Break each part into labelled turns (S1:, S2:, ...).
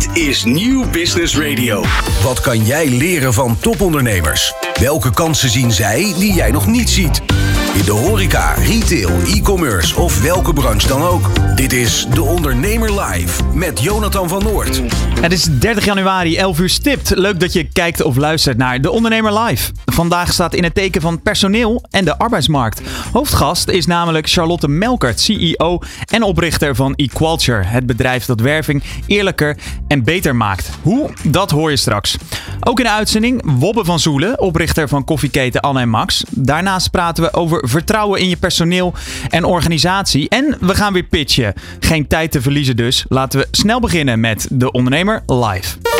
S1: Dit is Nieuw Business Radio.
S2: Wat kan jij leren van topondernemers? Welke kansen zien zij die jij nog niet ziet? In de horeca, retail, e-commerce of welke branche dan ook. Dit is De Ondernemer Live met Jonathan van Noord.
S3: Het is 30 januari, 11 uur stipt. Leuk dat je kijkt of luistert naar De Ondernemer Live. Vandaag staat in het teken van personeel en de arbeidsmarkt. Hoofdgast is namelijk Charlotte Melkert, CEO en oprichter van eQualture. Het bedrijf dat werving eerlijker en beter maakt. Hoe? Dat hoor je straks. Ook in de uitzending Wobbe van Zoelen, oprichter van koffieketen Anne en Max. Daarnaast praten we over vertrouwen in je personeel en organisatie. En we gaan weer pitchen. Geen tijd te verliezen dus. Laten we snel beginnen met De Ondernemer Live.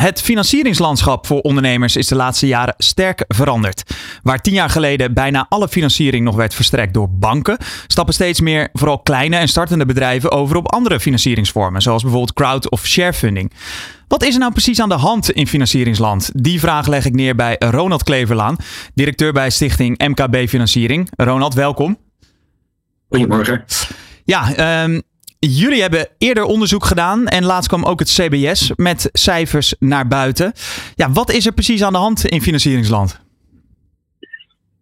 S3: Het financieringslandschap voor ondernemers is de laatste jaren sterk veranderd. Waar tien jaar geleden bijna alle financiering nog werd verstrekt door banken, stappen steeds meer vooral kleine en startende bedrijven over op andere financieringsvormen, zoals bijvoorbeeld crowd- of sharefunding. Wat is er nou precies aan de hand in financieringsland? Die vraag leg ik neer bij Ronald Kleverlaan, directeur bij stichting MKB Financiering. Ronald, welkom.
S4: Goedemorgen.
S3: Ja, um, Jullie hebben eerder onderzoek gedaan en laatst kwam ook het CBS met cijfers naar buiten. Ja, wat is er precies aan de hand in financieringsland?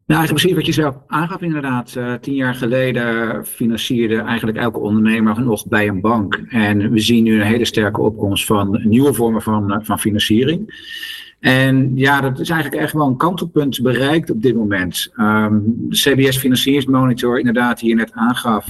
S4: Nou, eigenlijk precies wat je zelf aangaf inderdaad. Uh, tien jaar geleden financierde eigenlijk elke ondernemer nog bij een bank. En we zien nu een hele sterke opkomst van nieuwe vormen van, uh, van financiering. En ja, dat is eigenlijk echt wel een kantelpunt bereikt op dit moment. Um, de CBS Financieringsmonitor, inderdaad, die je net aangaf,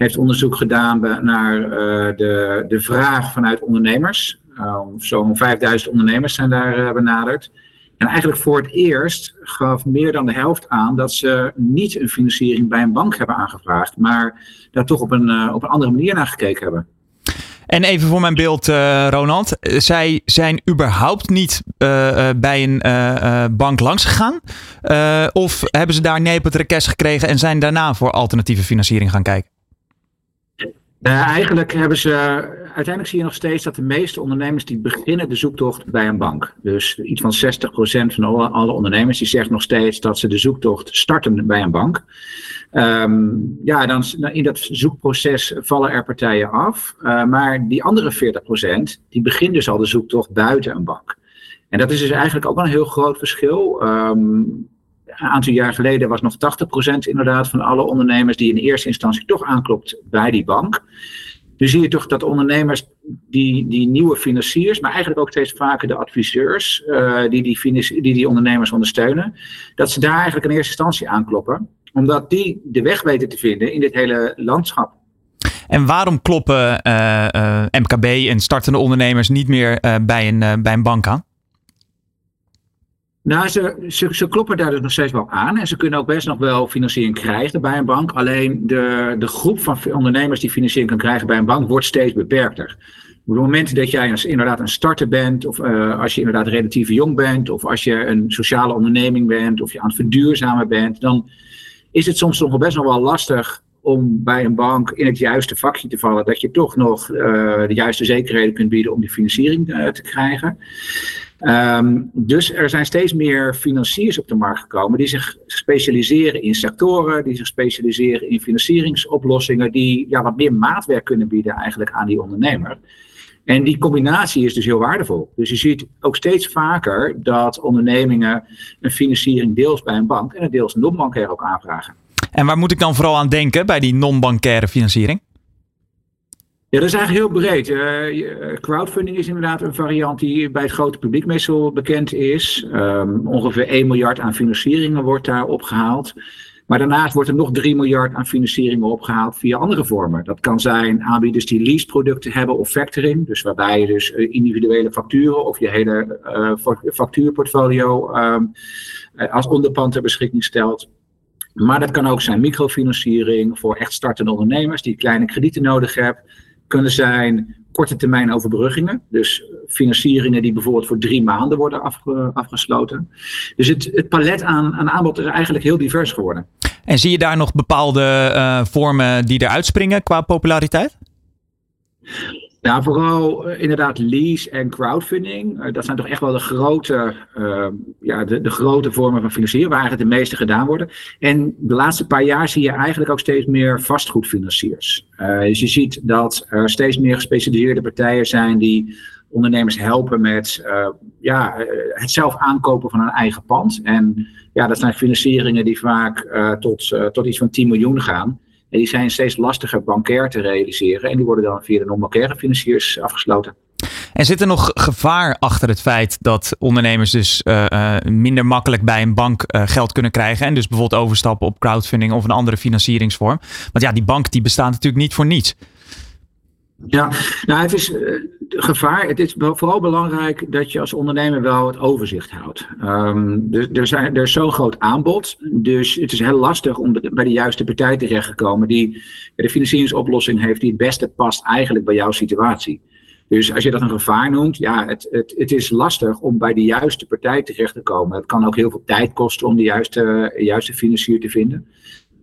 S4: heeft onderzoek gedaan naar uh, de, de vraag vanuit ondernemers. Uh, Zo'n 5000 ondernemers zijn daar uh, benaderd. En eigenlijk voor het eerst gaf meer dan de helft aan dat ze niet een financiering bij een bank hebben aangevraagd, maar daar toch op een, op een andere manier naar gekeken hebben.
S3: En even voor mijn beeld, Ronald. Zij zijn überhaupt niet bij een bank langs gegaan? of hebben ze daar nee op het request gekregen en zijn daarna voor alternatieve financiering gaan kijken?
S4: Uh, eigenlijk hebben ze, uiteindelijk zie je nog steeds dat de meeste ondernemers die beginnen de zoektocht bij een bank. Dus iets van 60% van alle, ondernemers die zegt nog steeds dat ze de zoektocht starten bij een bank. Um, ja, dan in dat zoekproces vallen er partijen af. Uh, maar die andere 40% die beginnen dus al de zoektocht buiten een bank. En dat is dus eigenlijk ook een heel groot verschil. Um, een aantal jaar geleden was nog 80% inderdaad van alle ondernemers die in eerste instantie toch aanklopt bij die bank. Nu zie je toch dat ondernemers, die, die nieuwe financiers, maar eigenlijk ook steeds vaker de adviseurs, uh, die, die, die die ondernemers ondersteunen, dat ze daar eigenlijk in eerste instantie aankloppen, omdat die de weg weten te vinden in dit hele landschap.
S3: En waarom kloppen uh, uh, MKB en startende ondernemers niet meer bij, een, bij een bank aan?
S4: Nou, ze, ze, kloppen daar dus nog steeds wel aan. En ze kunnen ook best nog wel financiering krijgen bij een bank. Alleen de, de groep van ondernemers die financiering kan krijgen bij een bank wordt steeds beperkter. Op het moment dat jij inderdaad een starter bent, of uh, als je inderdaad relatief jong bent, of als je een sociale onderneming bent, of je aan het verduurzamen bent, dan is het soms nog best nog wel lastig om bij een bank in het juiste vakje te vallen, dat je toch nog uh, de juiste zekerheden kunt bieden om die financiering uh, te krijgen. Um, dus er zijn steeds meer financiers op de markt gekomen die zich specialiseren in sectoren, die zich specialiseren in financieringsoplossingen, die ja, wat meer maatwerk kunnen bieden eigenlijk aan die ondernemer. En die combinatie is dus heel waardevol. Dus je ziet ook steeds vaker dat ondernemingen een financiering deels bij een bank en deels non-bankair ook aanvragen.
S3: En waar moet ik dan vooral aan denken bij die non-bankaire financiering?
S4: Ja, dat is eigenlijk heel breed. Uh, crowdfunding is inderdaad een variant die bij het grote publiek meestal bekend is. Um, ongeveer 1 miljard aan financieringen wordt daar opgehaald. Maar daarnaast wordt er nog 3 miljard aan financieringen opgehaald via andere vormen. Dat kan zijn aanbieders die leaseproducten hebben of factoring. Dus waarbij je dus individuele facturen of je hele uh, factuurportfolio um, als onderpand ter beschikking stelt. Maar dat kan ook zijn microfinanciering voor echt startende ondernemers die kleine kredieten nodig hebben kunnen zijn korte termijn overbruggingen. Dus financieringen die bijvoorbeeld voor drie maanden worden afgesloten. Dus het, het palet aan, aan aanbod is eigenlijk heel divers geworden.
S3: En zie je daar nog bepaalde uh, vormen die eruit springen qua populariteit?
S4: Nou, vooral uh, inderdaad lease en crowdfunding. Uh, dat zijn toch echt wel de grote, uh, ja, de, de grote vormen van financieren, waar eigenlijk de meeste gedaan worden. En de laatste paar jaar zie je eigenlijk ook steeds meer vastgoedfinanciers. dus je ziet dat er steeds meer gespecialiseerde partijen zijn die ondernemers helpen met ja, het zelf aankopen van een eigen pand. En ja, dat zijn financieringen die vaak tot, tot iets van 10 miljoen gaan. En die zijn steeds lastiger bankair te realiseren. En die worden dan via de non-bankaire financiers afgesloten.
S3: En zit er nog gevaar achter het feit dat ondernemers dus uh, uh, minder makkelijk bij een bank uh, geld kunnen krijgen en dus bijvoorbeeld overstappen op crowdfunding of een andere financieringsvorm? Want ja, die bank die bestaat natuurlijk niet voor niets.
S4: Ja, nou het is uh, gevaar. Het is vooral belangrijk dat je als ondernemer wel het overzicht houdt. Um, er, er, zijn, er is zo'n groot aanbod, dus het is heel lastig om bij de juiste partij terecht te komen die de financieringsoplossing heeft die het beste past eigenlijk bij jouw situatie. Dus als je dat een gevaar noemt, ja, het, het, het is lastig om bij de juiste partij terecht te komen. Het kan ook heel veel tijd kosten om de juiste, juiste financier te vinden.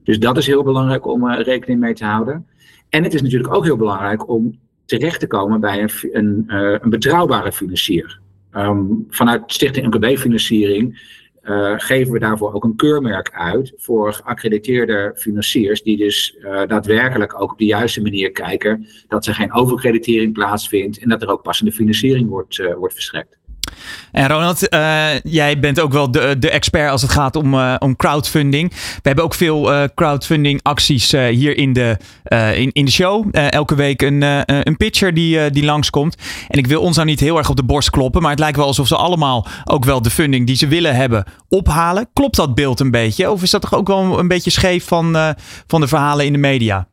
S4: Dus dat is heel belangrijk om uh, rekening mee te houden. En het is natuurlijk ook heel belangrijk om terecht te komen bij een, een, uh, een betrouwbare financier. Um, vanuit Stichting NKB-financiering uh, geven we daarvoor ook een keurmerk uit voor geaccrediteerde financiers, die dus uh, daadwerkelijk ook op de juiste manier kijken dat er geen overcreditering plaatsvindt en dat er ook passende financiering wordt, wordt verstrekt.
S3: En Ronald, uh, jij bent ook wel de, de expert als het gaat om, uh, om crowdfunding. We hebben ook veel uh, crowdfunding acties hier in de, in, in de show. elke week een, een pitcher die, die langskomt. En ik wil ons nou niet heel erg op de borst kloppen, maar het lijkt wel alsof ze allemaal ook wel de funding die ze willen hebben ophalen. Klopt dat beeld een beetje? Of is dat toch ook wel een beetje scheef van, van de verhalen in de media?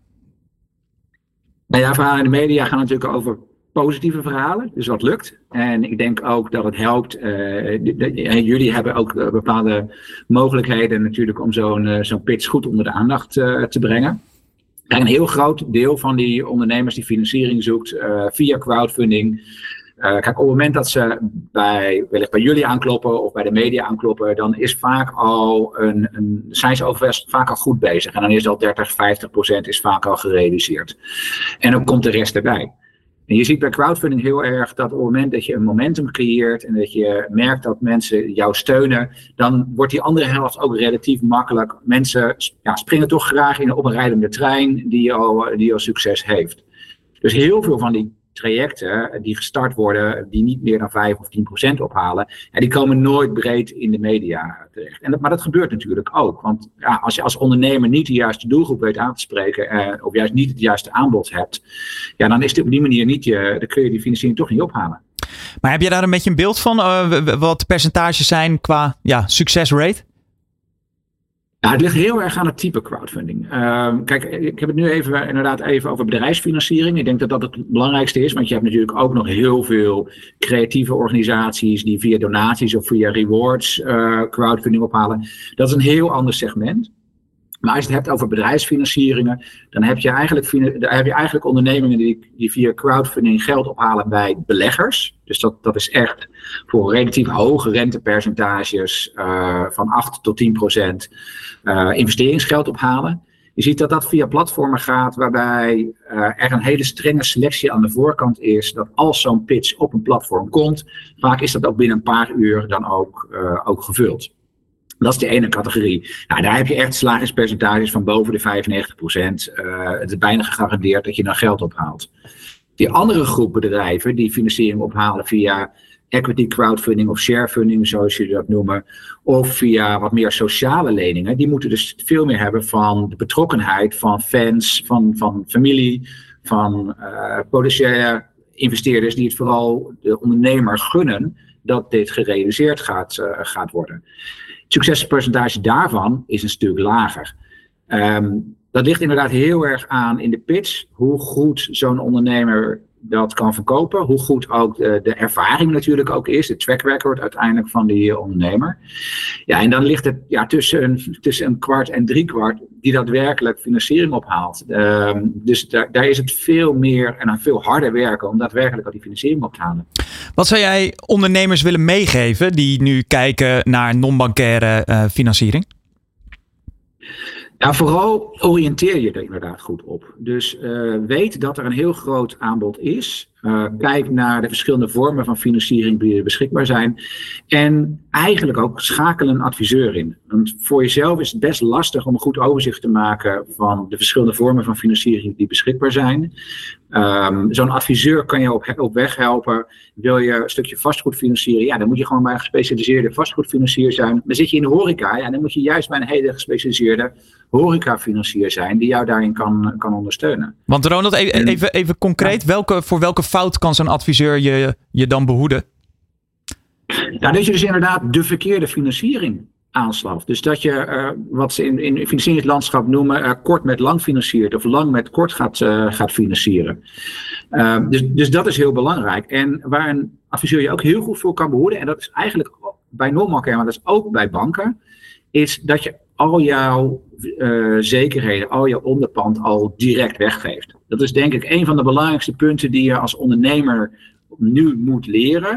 S4: Nou ja, verhalen in de media gaan natuurlijk over positieve verhalen, dus wat lukt. En ik denk ook dat het helpt. Uh, jullie hebben ook uh, bepaalde mogelijkheden natuurlijk om zo'n uh, zo'n pitch goed onder de aandacht te brengen. En een heel groot deel van die ondernemers die financiering zoekt via crowdfunding. kijk, op het moment dat ze bij, wellicht bij jullie aankloppen of bij de media aankloppen, dan is vaak al een, een, zijn ze vaak al goed bezig. En dan is al 30, 50 procent is vaak al gerealiseerd. En dan komt de rest erbij. En je ziet bij crowdfunding heel erg dat op het moment dat je een momentum creëert en dat je merkt dat mensen jou steunen, dan wordt die andere helft ook relatief makkelijk. Mensen ja, springen toch graag in op een rijdende trein die al, die al succes heeft. Dus heel veel van die trajecten die gestart worden, die niet meer dan 5 of 10 procent ophalen, en die komen nooit breed in de media terecht. En dat, maar dat gebeurt natuurlijk ook. Want ja, als je als ondernemer niet de juiste doelgroep weet aan te spreken, eh, of juist niet het juiste aanbod hebt, ja, dan is het op die manier niet je, dan kun je die financiering toch niet ophalen.
S3: Maar heb je daar een beetje een beeld van, uh, wat percentages zijn qua ja, succesrate?
S4: Nou, het ligt heel erg aan het type crowdfunding. Uh, kijk, ik heb het nu even inderdaad even over bedrijfsfinanciering. Ik denk dat dat het belangrijkste is, want je hebt natuurlijk ook nog heel veel creatieve organisaties die via donaties of via rewards uh, crowdfunding ophalen. Dat is een heel ander segment. Maar als je het hebt over bedrijfsfinancieringen, dan heb je eigenlijk, heb je eigenlijk ondernemingen die, die via crowdfunding geld ophalen bij beleggers. Dus dat, dat is echt voor relatief hoge rentepercentages uh, van 8 tot 10 procent uh, investeringsgeld ophalen. Je ziet dat dat via platformen gaat waarbij uh, er een hele strenge selectie aan de voorkant is. Dat als zo'n pitch op een platform komt, vaak is dat ook binnen een paar uur dan ook, ook gevuld. Dat is de ene categorie. Nou, daar heb je echt slagingspercentages van boven de 95 procent. Het is bijna gegarandeerd dat je dan geld ophaalt. Die andere groep bedrijven die financiering ophalen via equity crowdfunding of sharefunding, zoals je dat noemen, of via wat meer sociale leningen, die moeten dus veel meer hebben van de betrokkenheid van fans, van, van familie, van uh, potentiële investeerders die het vooral de ondernemer gunnen dat dit gerealiseerd gaat, uh, gaat worden succespercentage daarvan is een stuk lager. Um, dat ligt inderdaad heel erg aan in de pitch, hoe goed zo'n ondernemer dat kan verkopen. Hoe goed ook de, de ervaring natuurlijk ook is. De track record uiteindelijk van die ondernemer. Ja, en dan ligt het ja, tussen, een, tussen een kwart en drie kwart die daadwerkelijk financiering ophaalt. Ehm, dus daar, daar is het veel meer en dan veel harder werken om daadwerkelijk al die financiering op te halen.
S3: Wat zou jij ondernemers willen meegeven die nu kijken naar non-bankaire uh, financiering?
S4: Nou, vooral oriënteer je er inderdaad goed op. Dus uh, weet dat er een heel groot aanbod is. Uh, kijk naar de verschillende vormen van financiering die beschikbaar zijn. En eigenlijk ook schakel een adviseur in. Want voor jezelf is het best lastig om een goed overzicht te maken van de verschillende vormen van financiering die beschikbaar zijn. Um, Zo'n adviseur kan je op, op weg helpen. Wil je een stukje vastgoed financieren? Ja, dan moet je gewoon bij een gespecialiseerde vastgoedfinancier zijn. Dan zit je in de horeca, ja, dan moet je juist bij een hele gespecialiseerde horecafinancier zijn die jou daarin kan, kan ondersteunen.
S3: Want Ronald, even, even, even concreet, welke, voor welke fout kan zo'n adviseur je, je dan behoeden?
S4: Nou, dat je dus inderdaad de verkeerde financiering aanslaft. Dus dat je uh, wat ze in, in financieringslandschap noemen uh, kort met lang financiert of lang met kort gaat, uh, gaat financieren. dus, dus dat is heel belangrijk. En waar een adviseur je ook heel goed voor kan behoeden, en dat is eigenlijk bij non-bankair, maar dat is ook bij banken, is dat je al jouw zekerheden, al jouw onderpand al direct weggeeft. Dat is denk ik een van de belangrijkste punten die je als ondernemer nu moet leren.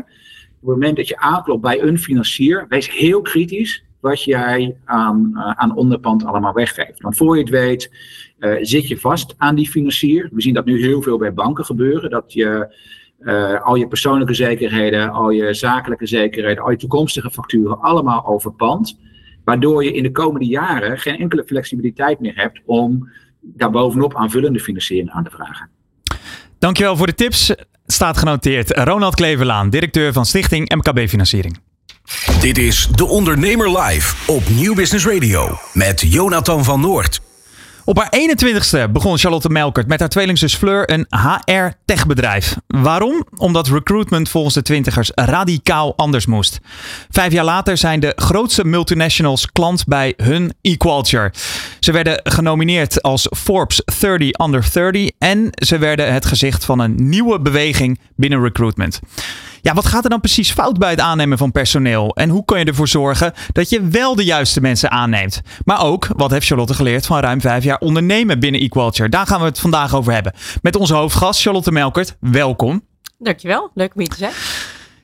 S4: Op het moment dat je aanklopt bij een financier, wees heel kritisch wat jij aan, uh, aan onderpand allemaal weggeeft. Want voor je het weet, uh, zit je vast aan die financier. We zien dat nu heel veel bij banken gebeuren. Dat je al je persoonlijke zekerheden, al je zakelijke zekerheden, al je toekomstige facturen allemaal overpand. Waardoor je in de komende jaren geen enkele flexibiliteit meer hebt om daarbovenop aanvullende financiering aan te vragen.
S3: Dankjewel voor de tips. Staat genoteerd. Ronald Kleverlaan, directeur van Stichting MKB Financiering.
S2: Dit is De Ondernemer Live op Nieuw Business Radio met Jonathan van Noord.
S3: Op haar 21ste begon Charlotte Melkert met haar tweelingzus Fleur een HR-techbedrijf. Waarom? Omdat recruitment volgens de twintigers radicaal anders moest. Vijf jaar later zijn de grootste multinationals klant bij hun eQualture. Ze werden genomineerd als Forbes 30 Under 30 en ze werden het gezicht van een nieuwe beweging binnen recruitment. Ja, wat gaat er dan precies fout bij het aannemen van personeel? En hoe kan je ervoor zorgen dat je wel de juiste mensen aanneemt? Maar ook, wat heeft Charlotte geleerd van ruim vijf jaar ondernemen binnen Equalture? Daar gaan we het vandaag over hebben. Met onze hoofdgast Charlotte Melkert. Welkom.
S5: Dankjewel, leuk om hier te zijn.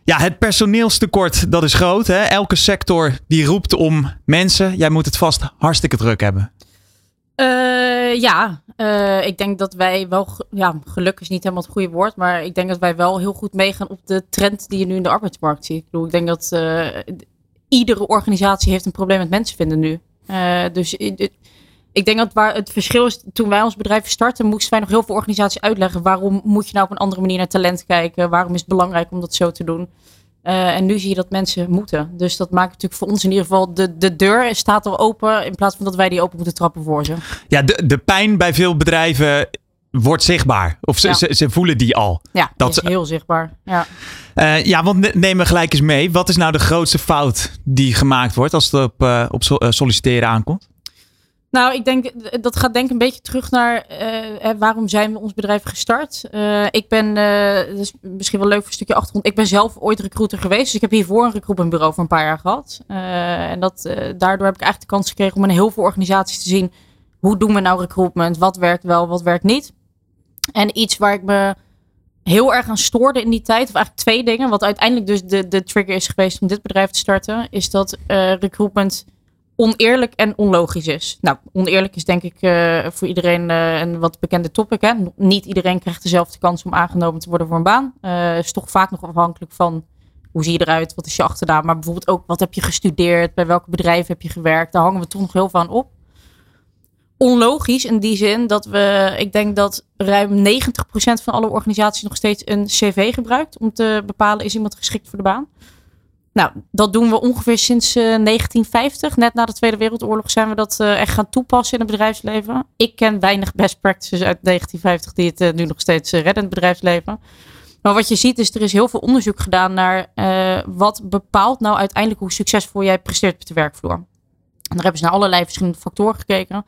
S3: Ja, het personeelstekort, dat is groot. Hè? Elke sector die roept om mensen. Jij moet het vast hartstikke druk hebben.
S5: Uh, ja, uh, ik denk dat wij wel, ja, geluk is niet helemaal het goede woord, maar ik denk dat wij wel heel goed meegaan op de trend die je nu in de arbeidsmarkt ziet. Ik bedoel, ik denk dat uh, iedere organisatie heeft een probleem met mensen vinden nu. dus ik denk dat waar het verschil is, toen wij ons bedrijf startten, moesten wij nog heel veel organisaties uitleggen waarom moet je nou op een andere manier naar talent kijken, waarom is het belangrijk om dat zo te doen. Uh, en nu zie je dat mensen moeten. Dus dat maakt natuurlijk voor ons in ieder geval de, de deur staat al open. In plaats van dat wij die open moeten trappen voor ze.
S3: Ja, de, de pijn bij veel bedrijven wordt zichtbaar. Of ze, ja. ze, ze, voelen die al.
S5: Ja, dat is heel zichtbaar. Ja,
S3: uh, ja want neem me gelijk eens mee. Wat is nou de grootste fout die gemaakt wordt als het op, uh, op solliciteren aankomt?
S5: Nou, ik denk dat gaat denk ik een beetje terug naar uh, waarom zijn we ons bedrijf gestart. Uh, ik ben, uh, misschien wel leuk voor een stukje achtergrond. Ik ben zelf ooit recruiter geweest, dus ik heb hiervoor een recruitmentbureau voor een paar jaar gehad. en dat, daardoor heb ik eigenlijk de kans gekregen om in heel veel organisaties te zien hoe doen we nou recruitment, wat werkt wel, wat werkt niet. En iets waar ik me heel erg aan stoorde in die tijd, of eigenlijk twee dingen, wat uiteindelijk dus de, de trigger is geweest om dit bedrijf te starten, is dat recruitment oneerlijk en onlogisch is. Nou, oneerlijk is denk ik uh, voor iedereen uh, een wat bekende topic. Hè? Niet iedereen krijgt dezelfde kans om aangenomen te worden voor een baan. Uh, is toch vaak nog afhankelijk van hoe zie je eruit, wat is je achternaam, maar bijvoorbeeld ook wat heb je gestudeerd, bij welke bedrijven heb je gewerkt. Daar hangen we toch nog heel veel aan op. Onlogisch in die zin dat we, ik denk dat ruim 90% van alle organisaties nog steeds een cv gebruikt om te bepalen is iemand geschikt voor de baan. Nou, dat doen we ongeveer sinds uh, eh, 1950. Net na de Tweede Wereldoorlog zijn we dat uh, echt gaan toepassen in het bedrijfsleven. Ik ken weinig best practices uit 1950 die het uh, nu nog steeds redden in het bedrijfsleven. Maar wat je ziet is, er is heel veel onderzoek gedaan naar wat bepaalt nou uiteindelijk hoe succesvol jij presteert op de werkvloer. En daar hebben ze naar allerlei verschillende factoren gekeken.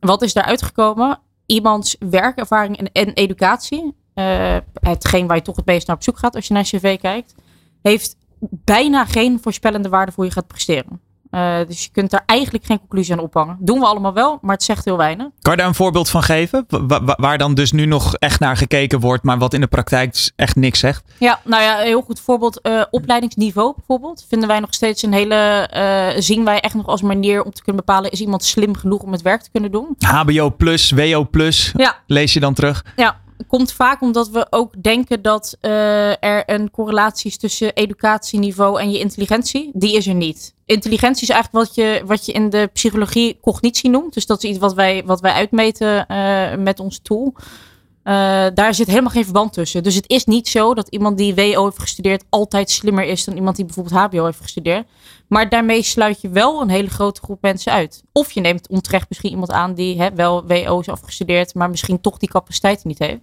S5: Wat is daaruit gekomen? Iemands werkervaring en, en educatie eh, hetgeen waar je toch het meest naar op zoek gaat als je naar cv kijkt, heeft bijna geen voorspellende waarde voor je gaat presteren. Uh, dus je kunt daar eigenlijk geen conclusie aan ophangen. Doen we allemaal wel, maar het zegt heel weinig.
S3: Kan je daar een voorbeeld van geven? Wa waar dan dus nu nog echt naar gekeken wordt, maar wat in de praktijk echt niks zegt?
S5: Ja, nou ja, een heel goed voorbeeld. Uh, opleidingsniveau bijvoorbeeld. Vinden wij nog steeds een hele. Uh, zien wij echt nog als manier om te kunnen bepalen: is iemand slim genoeg om het werk te kunnen doen?
S3: HBO plus, WO plus. Ja. Lees je dan terug?
S5: Ja, komt vaak omdat we ook denken dat uh, er een correlatie is tussen educatieniveau en je intelligentie. Die is er niet. Intelligentie is eigenlijk wat je, wat je in de psychologie cognitie noemt. Dus dat is iets wat wij, wat wij uitmeten uh, met ons tool. Uh, daar zit helemaal geen verband tussen. Dus het is niet zo dat iemand die WO heeft gestudeerd altijd slimmer is dan iemand die bijvoorbeeld HBO heeft gestudeerd. Maar daarmee sluit je wel een hele grote groep mensen uit. Of je neemt onterecht misschien iemand aan die hè, wel WO is afgestudeerd, maar misschien toch die capaciteiten niet heeft.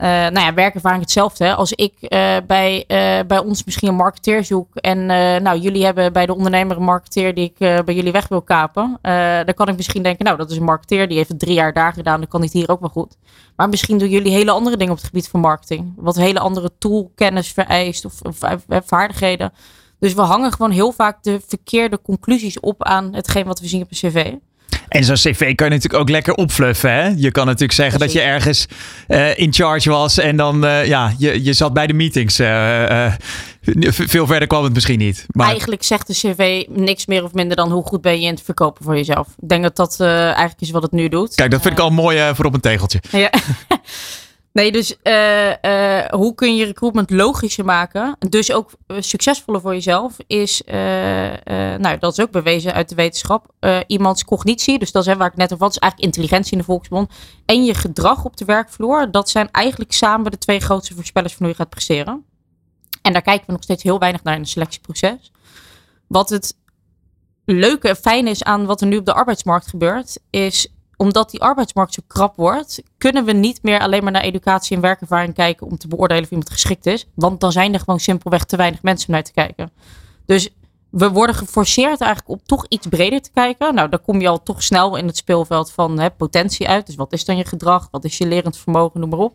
S5: Uh, nou ja, werkervaring hetzelfde. Als ik uh, bij, uh, bij ons misschien een marketeer zoek en nou, jullie hebben bij de ondernemer een marketeer die ik bij jullie weg wil kapen, dan kan ik misschien denken, nou, dat is een marketeer die heeft het drie jaar daar gedaan, dan kan het hier ook wel goed. Maar misschien doen jullie hele andere dingen op het gebied van marketing, wat hele andere toolkennis vereist of, of vaardigheden. Dus we hangen gewoon heel vaak de verkeerde conclusies op aan hetgeen wat we zien op een cv.
S3: En zo'n cv kan je natuurlijk ook lekker opfluffen. Hè? Je kan natuurlijk zeggen dat je ergens uh, in charge was en dan, uh, ja, je, je zat bij de meetings. Uh, veel verder kwam het misschien niet.
S5: Maar... Eigenlijk zegt de cv niks meer of minder dan hoe goed ben je in het verkopen voor jezelf. Ik denk dat dat eigenlijk is wat het nu doet.
S3: Kijk, dat vind ik al mooi voor op een tegeltje.
S5: Ja. Nee, dus uh, uh, hoe kun je recruitment logischer maken? Dus ook uh, succesvoller voor jezelf is, nou dat is ook bewezen uit de wetenschap, iemands cognitie, dus dat is waar ik net over had, is eigenlijk intelligentie in de volksmond, en je gedrag op de werkvloer, dat zijn eigenlijk samen de twee grootste voorspellers van hoe je gaat presteren. En daar kijken we nog steeds heel weinig naar in het selectieproces. Wat het leuke en fijne is aan wat er nu op de arbeidsmarkt gebeurt, is omdat die arbeidsmarkt zo krap wordt, kunnen we niet meer alleen maar naar educatie en werkervaring kijken om te beoordelen of iemand geschikt is. Want dan zijn er gewoon simpelweg te weinig mensen om naar te kijken. Dus we worden geforceerd eigenlijk om toch iets breder te kijken. Nou, dan kom je al toch snel in het speelveld van hè, potentie uit. Dus wat is dan je gedrag? Wat is je lerend vermogen? Noem maar op.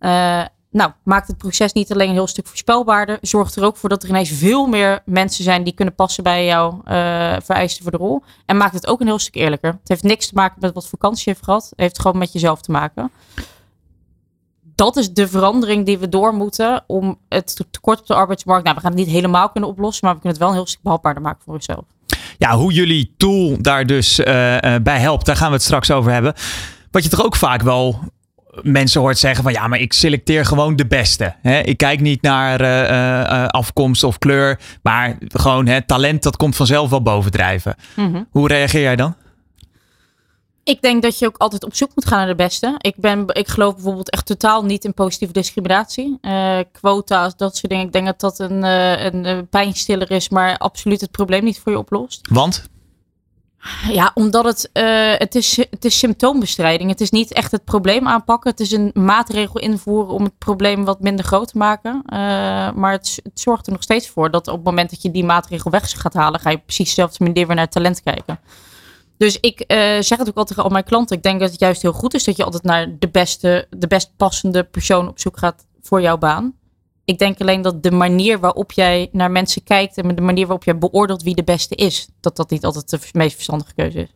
S5: Uh, nou, maakt het proces niet alleen een heel stuk voorspelbaarder, zorgt er ook voor dat er ineens veel meer mensen zijn die kunnen passen bij jouw uh, vereisten voor de rol. En maakt het ook een heel stuk eerlijker. Het heeft niks te maken met wat vakantie heeft gehad. Het heeft gewoon met jezelf te maken. Dat is de verandering die we door moeten om het tekort op de arbeidsmarkt. Nou, we gaan het niet helemaal kunnen oplossen, maar we kunnen het wel een heel stuk behapbaarder maken voor onszelf.
S3: Ja, hoe jullie tool daar dus uh, bij helpt, daar gaan we het straks over hebben. Wat je toch ook vaak wel mensen hoort zeggen van ja, maar ik selecteer gewoon de beste. Hè? Ik kijk niet naar uh, afkomst of kleur, maar gewoon hè, talent dat komt vanzelf wel bovendrijven. Mm Hoe reageer jij dan?
S5: Ik denk dat je ook altijd op zoek moet gaan naar de beste. Ik, ben, ik geloof bijvoorbeeld echt totaal niet in positieve discriminatie. Uh, quota's, dat soort dingen. Ik denk dat dat een, een, een pijnstiller is, maar absoluut het probleem niet voor je oplost.
S3: Want?
S5: Ja, omdat het, uh, het, is, het is symptoombestrijding. Het is niet echt het probleem aanpakken. Het is een maatregel invoeren om het probleem wat minder groot te maken. Uh, maar het, zorgt er nog steeds voor dat op het moment dat je die maatregel weg gaat halen, ga je precies dezelfde manier weer naar talent kijken. Dus ik uh, zeg het ook altijd tegen al mijn klanten. Ik denk dat het juist heel goed is dat je altijd naar de beste, de best passende persoon op zoek gaat voor jouw baan. Ik denk alleen dat de manier waarop jij naar mensen kijkt en de manier waarop jij beoordeelt wie de beste is, dat dat niet altijd de meest verstandige keuze is.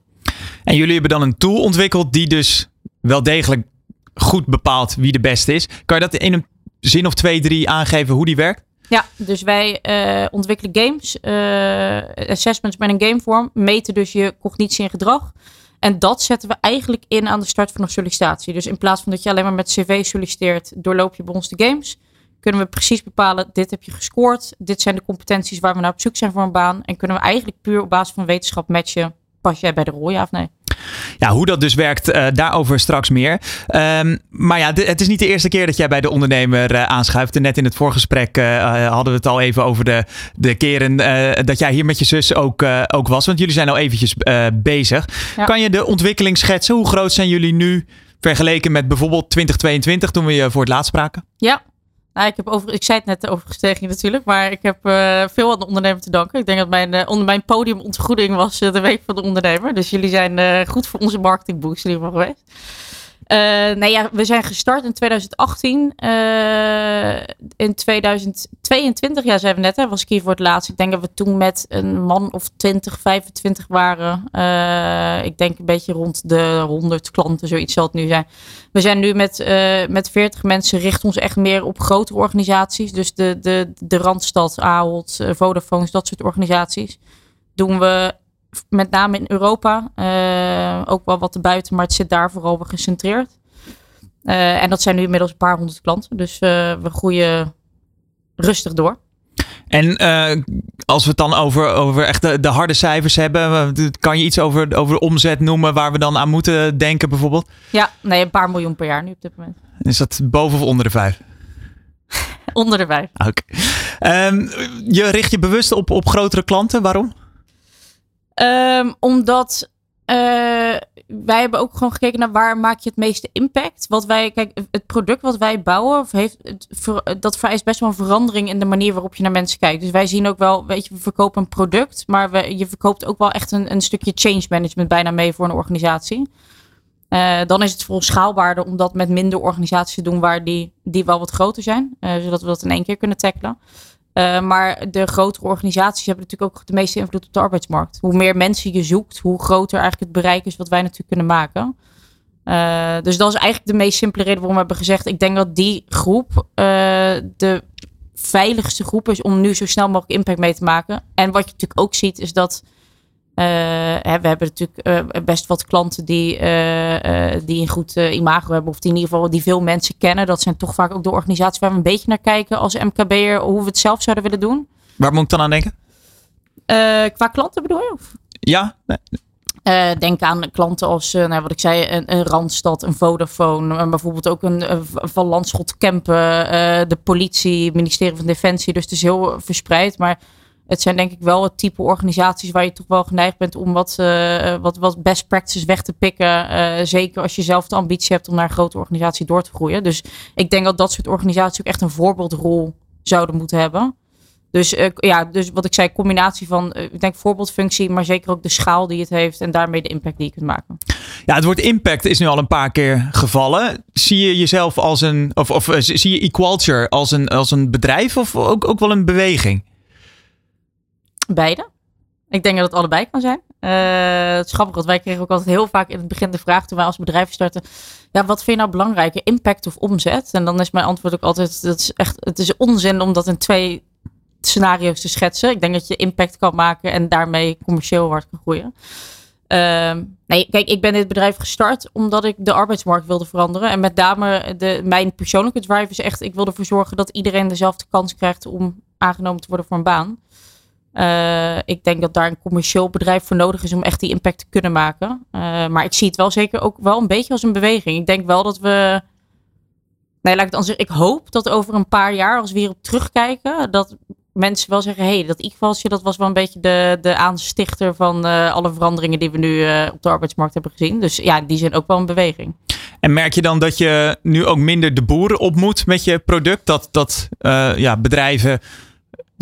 S3: En jullie hebben dan een tool ontwikkeld die dus wel degelijk goed bepaalt wie de beste is. Kan je dat in een zin of twee, drie aangeven hoe die werkt?
S5: Ja, dus wij uh, ontwikkelen games, uh, assessments met een gamevorm, meten dus je cognitie en gedrag. En dat zetten we eigenlijk in aan de start van een sollicitatie. Dus in plaats van dat je alleen maar met cv solliciteert, doorloop je bij ons de games kunnen we precies bepalen, dit heb je gescoord, dit zijn de competenties waar we naar op zoek zijn voor een baan. En kunnen we eigenlijk puur op basis van wetenschap matchen, pas jij bij de rol, ja of nee?
S3: Ja, hoe dat dus werkt, uh, daarover straks meer. Um, maar ja, het is niet de eerste keer dat jij bij de ondernemer uh, aanschuift. net in het voorgesprek uh, hadden we het al even over de, de keren dat jij hier met je zus ook, ook was. Want jullie zijn al eventjes bezig. Ja. Kan je de ontwikkeling schetsen? Hoe groot zijn jullie nu vergeleken met bijvoorbeeld 2022 toen we je voor het laatst spraken?
S5: Ja, nou, ik, heb over, ik zei het net over gestegen natuurlijk, maar ik heb uh, veel aan de ondernemer te danken. Ik denk dat mijn, uh, onder mijn podiumontgoeding was uh, de week van de ondernemer. Dus jullie zijn goed voor onze marketingboost in ieder geval geweest. Uh, nou ja, we zijn gestart in 2018. Uh, in 2022, ja, zijn we net, hè, was ik hier voor het laatst. Ik denk dat we toen met een man of 20, 25 waren. Uh, ik denk een beetje rond de 100 klanten, zoiets zal het nu zijn. We zijn nu met, met 40 mensen, richten ons echt meer op grotere organisaties. Dus de, de, de Randstad, Ahold, Vodafones, dat soort organisaties. Doen we met name in Europa. Uh, ook wel wat erbuiten, maar het zit daar vooral op gecentreerd. Uh, en dat zijn nu inmiddels een paar honderd klanten. Dus uh, we groeien rustig door.
S3: En als we het dan over, over echt de, de, harde cijfers hebben, kan je iets over, over de omzet noemen waar we dan aan moeten denken bijvoorbeeld?
S5: Ja, nee, een paar miljoen per jaar nu op dit moment.
S3: Is dat boven of onder de vijf?
S5: onder de vijf.
S3: Oké. Okay. Um, je richt je bewust op, op grotere klanten, waarom?
S5: Um, omdat uh, wij hebben ook gewoon gekeken naar waar maak je het meeste impact. Wat wij, kijk, het product wat wij bouwen, heeft, dat vereist best wel een verandering in de manier waarop je naar mensen kijkt. Dus wij zien ook wel, weet je, we verkopen een product, maar we, je verkoopt ook wel echt een, een stukje change management bijna mee voor een organisatie. Uh, dan is het veel schaalbaarder om dat met minder organisaties te doen waar die, die wel wat groter zijn. Uh, zodat we dat in één keer kunnen tackelen. Uh, maar de grotere organisaties hebben natuurlijk ook de meeste invloed op de arbeidsmarkt. Hoe meer mensen je zoekt, hoe groter eigenlijk het bereik is wat wij natuurlijk kunnen maken. Uh, dus dat is eigenlijk de meest simpele reden waarom we hebben gezegd: ik denk dat die groep uh, de veiligste groep is om nu zo snel mogelijk impact mee te maken. En wat je natuurlijk ook ziet, is dat hè, we hebben natuurlijk uh, best wat klanten die, uh, die een goed imago hebben. Of die in ieder geval die veel mensen kennen. Dat zijn toch vaak ook de organisaties waar we een beetje naar kijken als MKB'er. Hoe we het zelf zouden willen doen.
S3: Waar moet ik dan aan denken?
S5: qua klanten bedoel je? Of?
S3: Ja.
S5: Nee. denk aan klanten als, nou, wat ik zei, een, een Randstad, een Vodafone. bijvoorbeeld ook een, Van Landschot Kempen. de politie, het ministerie van Defensie. Dus het is heel verspreid. Maar het zijn denk ik wel het type organisaties waar je toch wel geneigd bent om wat, uh, wat, wat best practices weg te pikken. Uh, zeker als je zelf de ambitie hebt om naar een grote organisatie door te groeien. Dus ik denk dat dat soort organisaties ook echt een voorbeeldrol zouden moeten hebben. Dus uh, ja, dus wat ik zei, combinatie van, ik denk voorbeeldfunctie, maar zeker ook de schaal die het heeft en daarmee de impact die je kunt maken.
S3: Ja, het woord impact is nu al een paar keer gevallen. Zie je jezelf als een, of, of zie je Equalture als een, als een bedrijf of ook, ook wel een beweging?
S5: Beide. Ik denk dat het allebei kan zijn. Uh, het is grappig, want wij kregen ook altijd heel vaak in het begin de vraag toen wij als bedrijf starten. Ja, wat vind je nou belangrijker, impact of omzet? En dan is mijn antwoord ook altijd, dat is echt, het is onzin om dat in twee scenario's te schetsen. Ik denk dat je impact kan maken en daarmee commercieel hard kan groeien. Uh, nee, kijk, ik ben dit bedrijf gestart omdat ik de arbeidsmarkt wilde veranderen. En met name de, mijn persoonlijke drive is echt, ik wilde ervoor zorgen dat iedereen dezelfde kans krijgt om aangenomen te worden voor een baan. Uh, ik denk dat daar een commercieel bedrijf voor nodig is om echt die impact te kunnen maken. Uh, maar ik zie het wel zeker ook wel een beetje als een beweging. Ik denk wel dat we. Nee, laat ik dan zeggen. Ik hoop dat over een paar jaar, als we hierop terugkijken, dat mensen wel zeggen: hé, hey, dat IQVALsje, dat was wel een beetje de, de aanstichter van uh, alle veranderingen die we nu op de arbeidsmarkt hebben gezien. Dus ja, die zijn ook wel een beweging.
S3: En merk je dan dat je nu ook minder de boeren op moet met je product? Dat, dat ja, bedrijven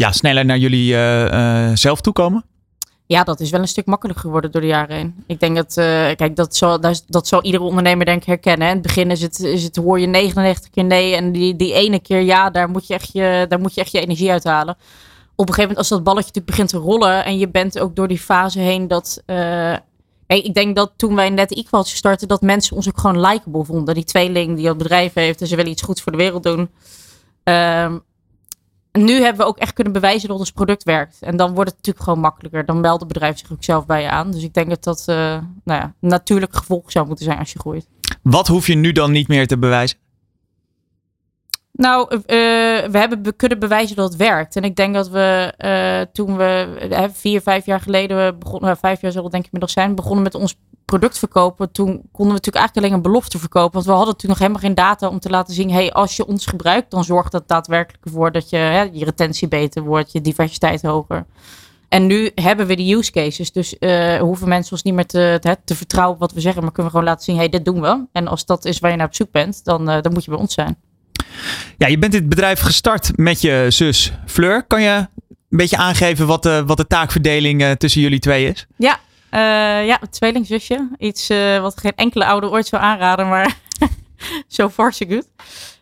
S3: ja, sneller naar jullie uh, uh, zelf toekomen?
S5: Ja, dat is wel een stuk makkelijker geworden door de jaren heen. Ik denk dat, uh, kijk, dat zal, dat, zal iedere ondernemer denk ik herkennen. In het begin is het, is het, hoor je 99 keer nee en die, die ene keer ja, daar moet, je echt je, daar moet je echt je energie uithalen. Op een gegeven moment als dat balletje natuurlijk begint te rollen en je bent ook door die fase heen dat... Ik denk dat toen wij net Equaltje starten, dat mensen ons ook gewoon likable vonden. Die tweeling die dat bedrijf heeft en ze willen iets goeds voor de wereld doen. Um, nu hebben we ook echt kunnen bewijzen dat ons product werkt. En dan wordt het natuurlijk gewoon makkelijker. Dan meldt het bedrijf zich ook zelf bij je aan. Dus ik denk dat dat uh, nou ja, natuurlijk gevolg zou moeten zijn als je groeit.
S3: Wat hoef je nu dan niet meer te bewijzen?
S5: Nou, uh, we hebben kunnen bewijzen dat het werkt. En ik denk dat we uh, toen we vier, vijf jaar geleden begonnen, vijf jaar zullen het denk ik inmiddels zijn, begonnen met ons product verkopen, toen konden we natuurlijk eigenlijk alleen een belofte verkopen. Want we hadden natuurlijk nog helemaal geen data om te laten zien, hey, als je ons gebruikt, dan zorgt dat daadwerkelijk ervoor dat je, je retentie beter wordt, je diversiteit hoger. En nu hebben we de use cases. Dus uh, hoeven mensen ons niet meer te, te, vertrouwen op wat we zeggen. Maar kunnen we gewoon laten zien, hey, dit doen we. En als dat is waar je naar op zoek bent, dan, dan moet je bij ons zijn.
S3: Ja, je bent dit bedrijf gestart met je zus Fleur. Kan je een beetje aangeven wat de, wat de taakverdeling uh, tussen jullie twee is?
S5: Ja, uh, ja, tweelingzusje. Iets wat geen enkele ouder ooit zou aanraden, maar so far so good.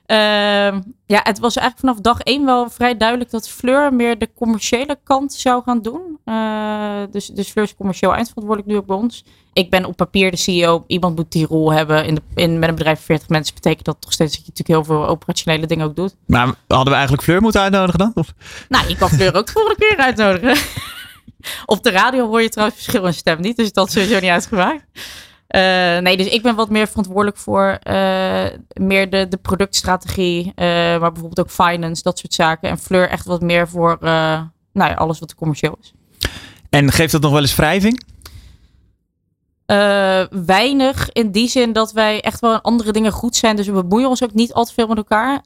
S5: Ehm, ja, het was eigenlijk vanaf dag één wel vrij duidelijk dat Fleur meer de commerciële kant zou gaan doen. Uh, dus, dus Fleur is commercieel eindverantwoordelijk nu ook bij ons. Ik ben op papier de CEO. Iemand moet die rol hebben. In de, in, met een bedrijf van 40 mensen betekent dat toch steeds dat je natuurlijk heel veel operationele dingen ook doet.
S3: Maar hadden we eigenlijk Fleur moeten uitnodigen dan? Of?
S5: Nou, je kan Fleur ook de volgende keer uitnodigen. op de radio hoor je trouwens verschil in stem niet. Dus dat is sowieso niet uitgemaakt. Uh, nee, dus ik ben wat meer verantwoordelijk voor uh, meer de, de productstrategie, uh, maar bijvoorbeeld ook finance, dat soort zaken. En Fleur echt wat meer voor nou ja, alles wat commercieel is.
S3: En geeft dat nog wel eens wrijving?
S5: weinig in die zin dat wij echt wel in andere dingen goed zijn. Dus we bemoeien ons ook niet al te veel met elkaar.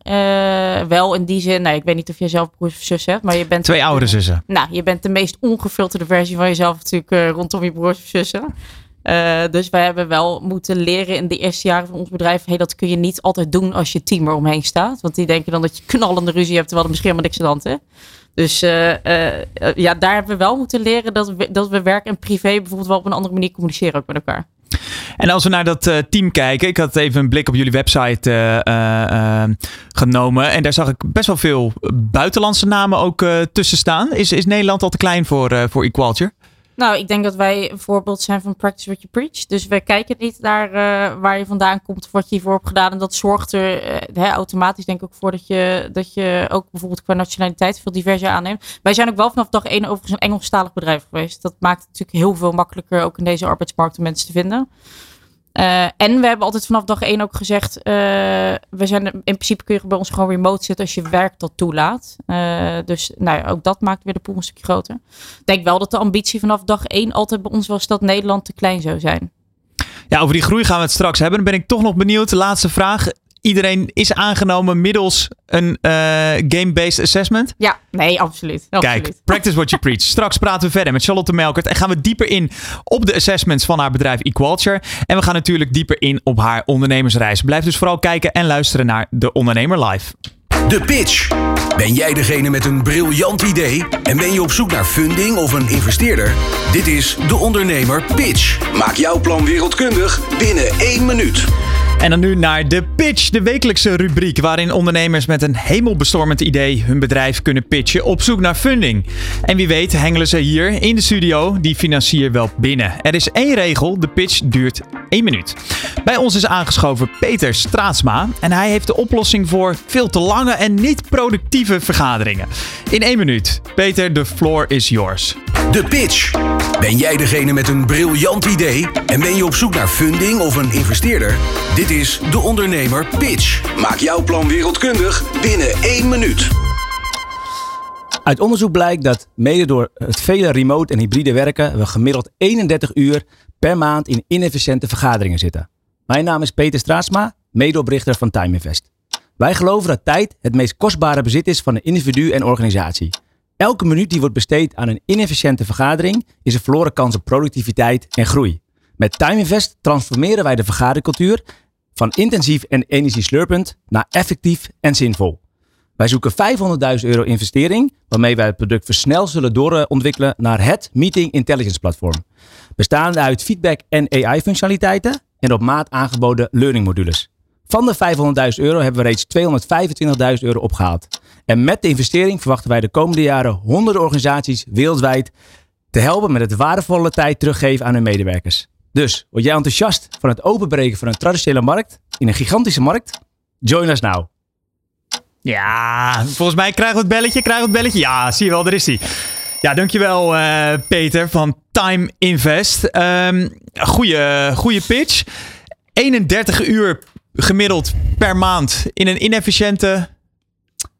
S5: wel in die zin, nou, ik weet niet of jij zelf broers of zussen hebt, maar je bent...
S3: Twee oudere zussen.
S5: Nou, je bent de meest ongefilterde versie van jezelf natuurlijk rondom je broers of zussen. Uh, dus wij hebben wel moeten leren in de eerste jaren van ons bedrijf. Hey, dat kun je niet altijd doen als je team eromheen staat. Want die denken dan dat je knallende ruzie hebt, terwijl er misschien helemaal niks aan de hand is. Dus uh, uh, ja, daar hebben we wel moeten leren dat we, dat we werk en privé bijvoorbeeld wel op een andere manier communiceren ook met elkaar.
S3: En als we naar dat team kijken, ik had even een blik op jullie website genomen. En daar zag ik best wel veel buitenlandse namen ook tussen staan. Is, is Nederland al te klein voor, voor Equalture?
S5: Nou, ik denk dat wij een voorbeeld zijn van practice what you preach. Dus wij kijken niet naar uh, waar je vandaan komt wat je hiervoor hebt gedaan. En dat zorgt er uh, automatisch denk ik ook voor dat je, dat je ook bijvoorbeeld qua nationaliteit veel diverser aanneemt. Wij zijn ook wel vanaf dag één overigens een Engelstalig bedrijf geweest. Dat maakt het natuurlijk heel veel makkelijker ook in deze arbeidsmarkt om mensen te vinden. Uh, en we hebben altijd vanaf dag één ook gezegd, uh, we zijn in principe kun je bij ons gewoon remote zitten als je werk dat toelaat. Uh, dus nou ja, ook dat maakt weer de pool een stukje groter. Ik denk wel dat de ambitie vanaf dag één altijd bij ons was dat Nederland te klein zou zijn.
S3: Ja, over die groei gaan we het straks hebben. Dan ben ik toch nog benieuwd. De laatste vraag iedereen is aangenomen middels een uh, game-based assessment?
S5: Ja, nee, absoluut,
S3: absoluut. Kijk, practice what you preach. Straks praten we verder met Charlotte Melkert en gaan we dieper in op de assessments van haar bedrijf Equalture. En we gaan natuurlijk dieper in op haar ondernemersreis. Blijf dus vooral kijken en luisteren naar De Ondernemer Live.
S2: De Pitch. Ben jij degene met een briljant idee en ben je op zoek naar funding of een investeerder? Dit is De Ondernemer Pitch. Maak jouw plan wereldkundig binnen één minuut.
S3: En dan nu naar de pitch, de wekelijkse rubriek waarin ondernemers met een hemelbestormend idee hun bedrijf kunnen pitchen op zoek naar funding. En wie weet hengelen ze hier in de studio die financier wel binnen. Er is één regel, de pitch duurt één minuut. Bij ons is aangeschoven Peter Straatsma en hij heeft de oplossing voor veel te lange en niet productieve vergaderingen. In één minuut. Peter, the floor is yours.
S2: De pitch. Ben jij degene met een briljant idee en ben je op zoek naar funding of een investeerder? Dit is De Ondernemer Pitch. Maak jouw plan wereldkundig binnen één minuut.
S6: Uit onderzoek blijkt dat mede door het vele remote en hybride werken we gemiddeld 31 uur per maand in inefficiënte vergaderingen zitten. Mijn naam is Peter Straatsma, medeoprichter van Time Invest. Wij geloven dat tijd het meest kostbare bezit is van een individu en organisatie. Elke minuut die wordt besteed aan een inefficiënte vergadering is een verloren kans op productiviteit en groei. Met Time Invest transformeren wij de vergadercultuur van intensief en energieslurpend naar effectief en zinvol. Wij zoeken 500.000 euro investering, waarmee wij het product versneld zullen doorontwikkelen naar het Meeting Intelligence Platform. Bestaande uit feedback en AI-functionaliteiten en op maat aangeboden learning modules. Van de 500.000 euro hebben we reeds 225.000 euro opgehaald. En met de investering verwachten wij de komende jaren honderden organisaties wereldwijd te helpen met het waardevolle tijd teruggeven aan hun medewerkers. Dus word jij enthousiast van het openbreken van een traditionele markt in een gigantische markt? Join us now.
S3: Ja, volgens mij krijgen we het belletje. Krijgen we het belletje? Ja, zie je wel, daar is hij. Ja, dankjewel uh, Peter van Time Invest. Um, goeie, goeie pitch. 31 uur gemiddeld per maand in een inefficiënte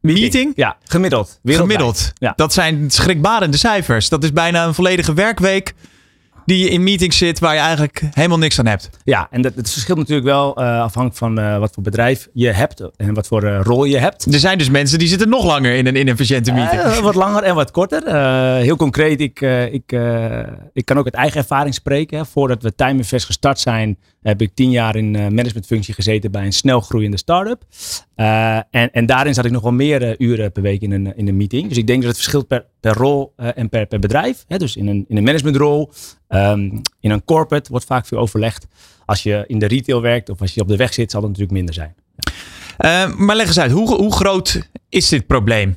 S3: meeting.
S6: Ja, gemiddeld.
S3: Gemiddeld. Ja. Dat zijn schrikbarende cijfers. Dat is bijna een volledige werkweek die je in meetings zit waar je eigenlijk helemaal niks aan hebt.
S6: Ja, en dat, het verschilt natuurlijk wel uh, afhankelijk van uh, wat voor bedrijf je hebt en wat voor uh, rol je hebt.
S3: Er zijn dus mensen die zitten nog langer in een inefficiënte meeting.
S6: wat langer en wat korter. heel concreet, ik, ik, ik kan ook uit eigen ervaring spreken. Hè. Voordat we Time Invest gestart zijn, heb ik tien jaar in managementfunctie gezeten bij een snel groeiende start-up. en, en daarin zat ik nog wel meer uren per week in een, in een meeting. Dus ik denk dat het verschilt per per rol eh, en per, per bedrijf. Hè? Dus in een, in een managementrol, ehm, in een corporate wordt vaak veel overlegd. Als je in de retail werkt of als je op de weg zit, zal het natuurlijk minder zijn.
S3: Eh, maar leg eens uit, hoe, hoe groot is dit probleem?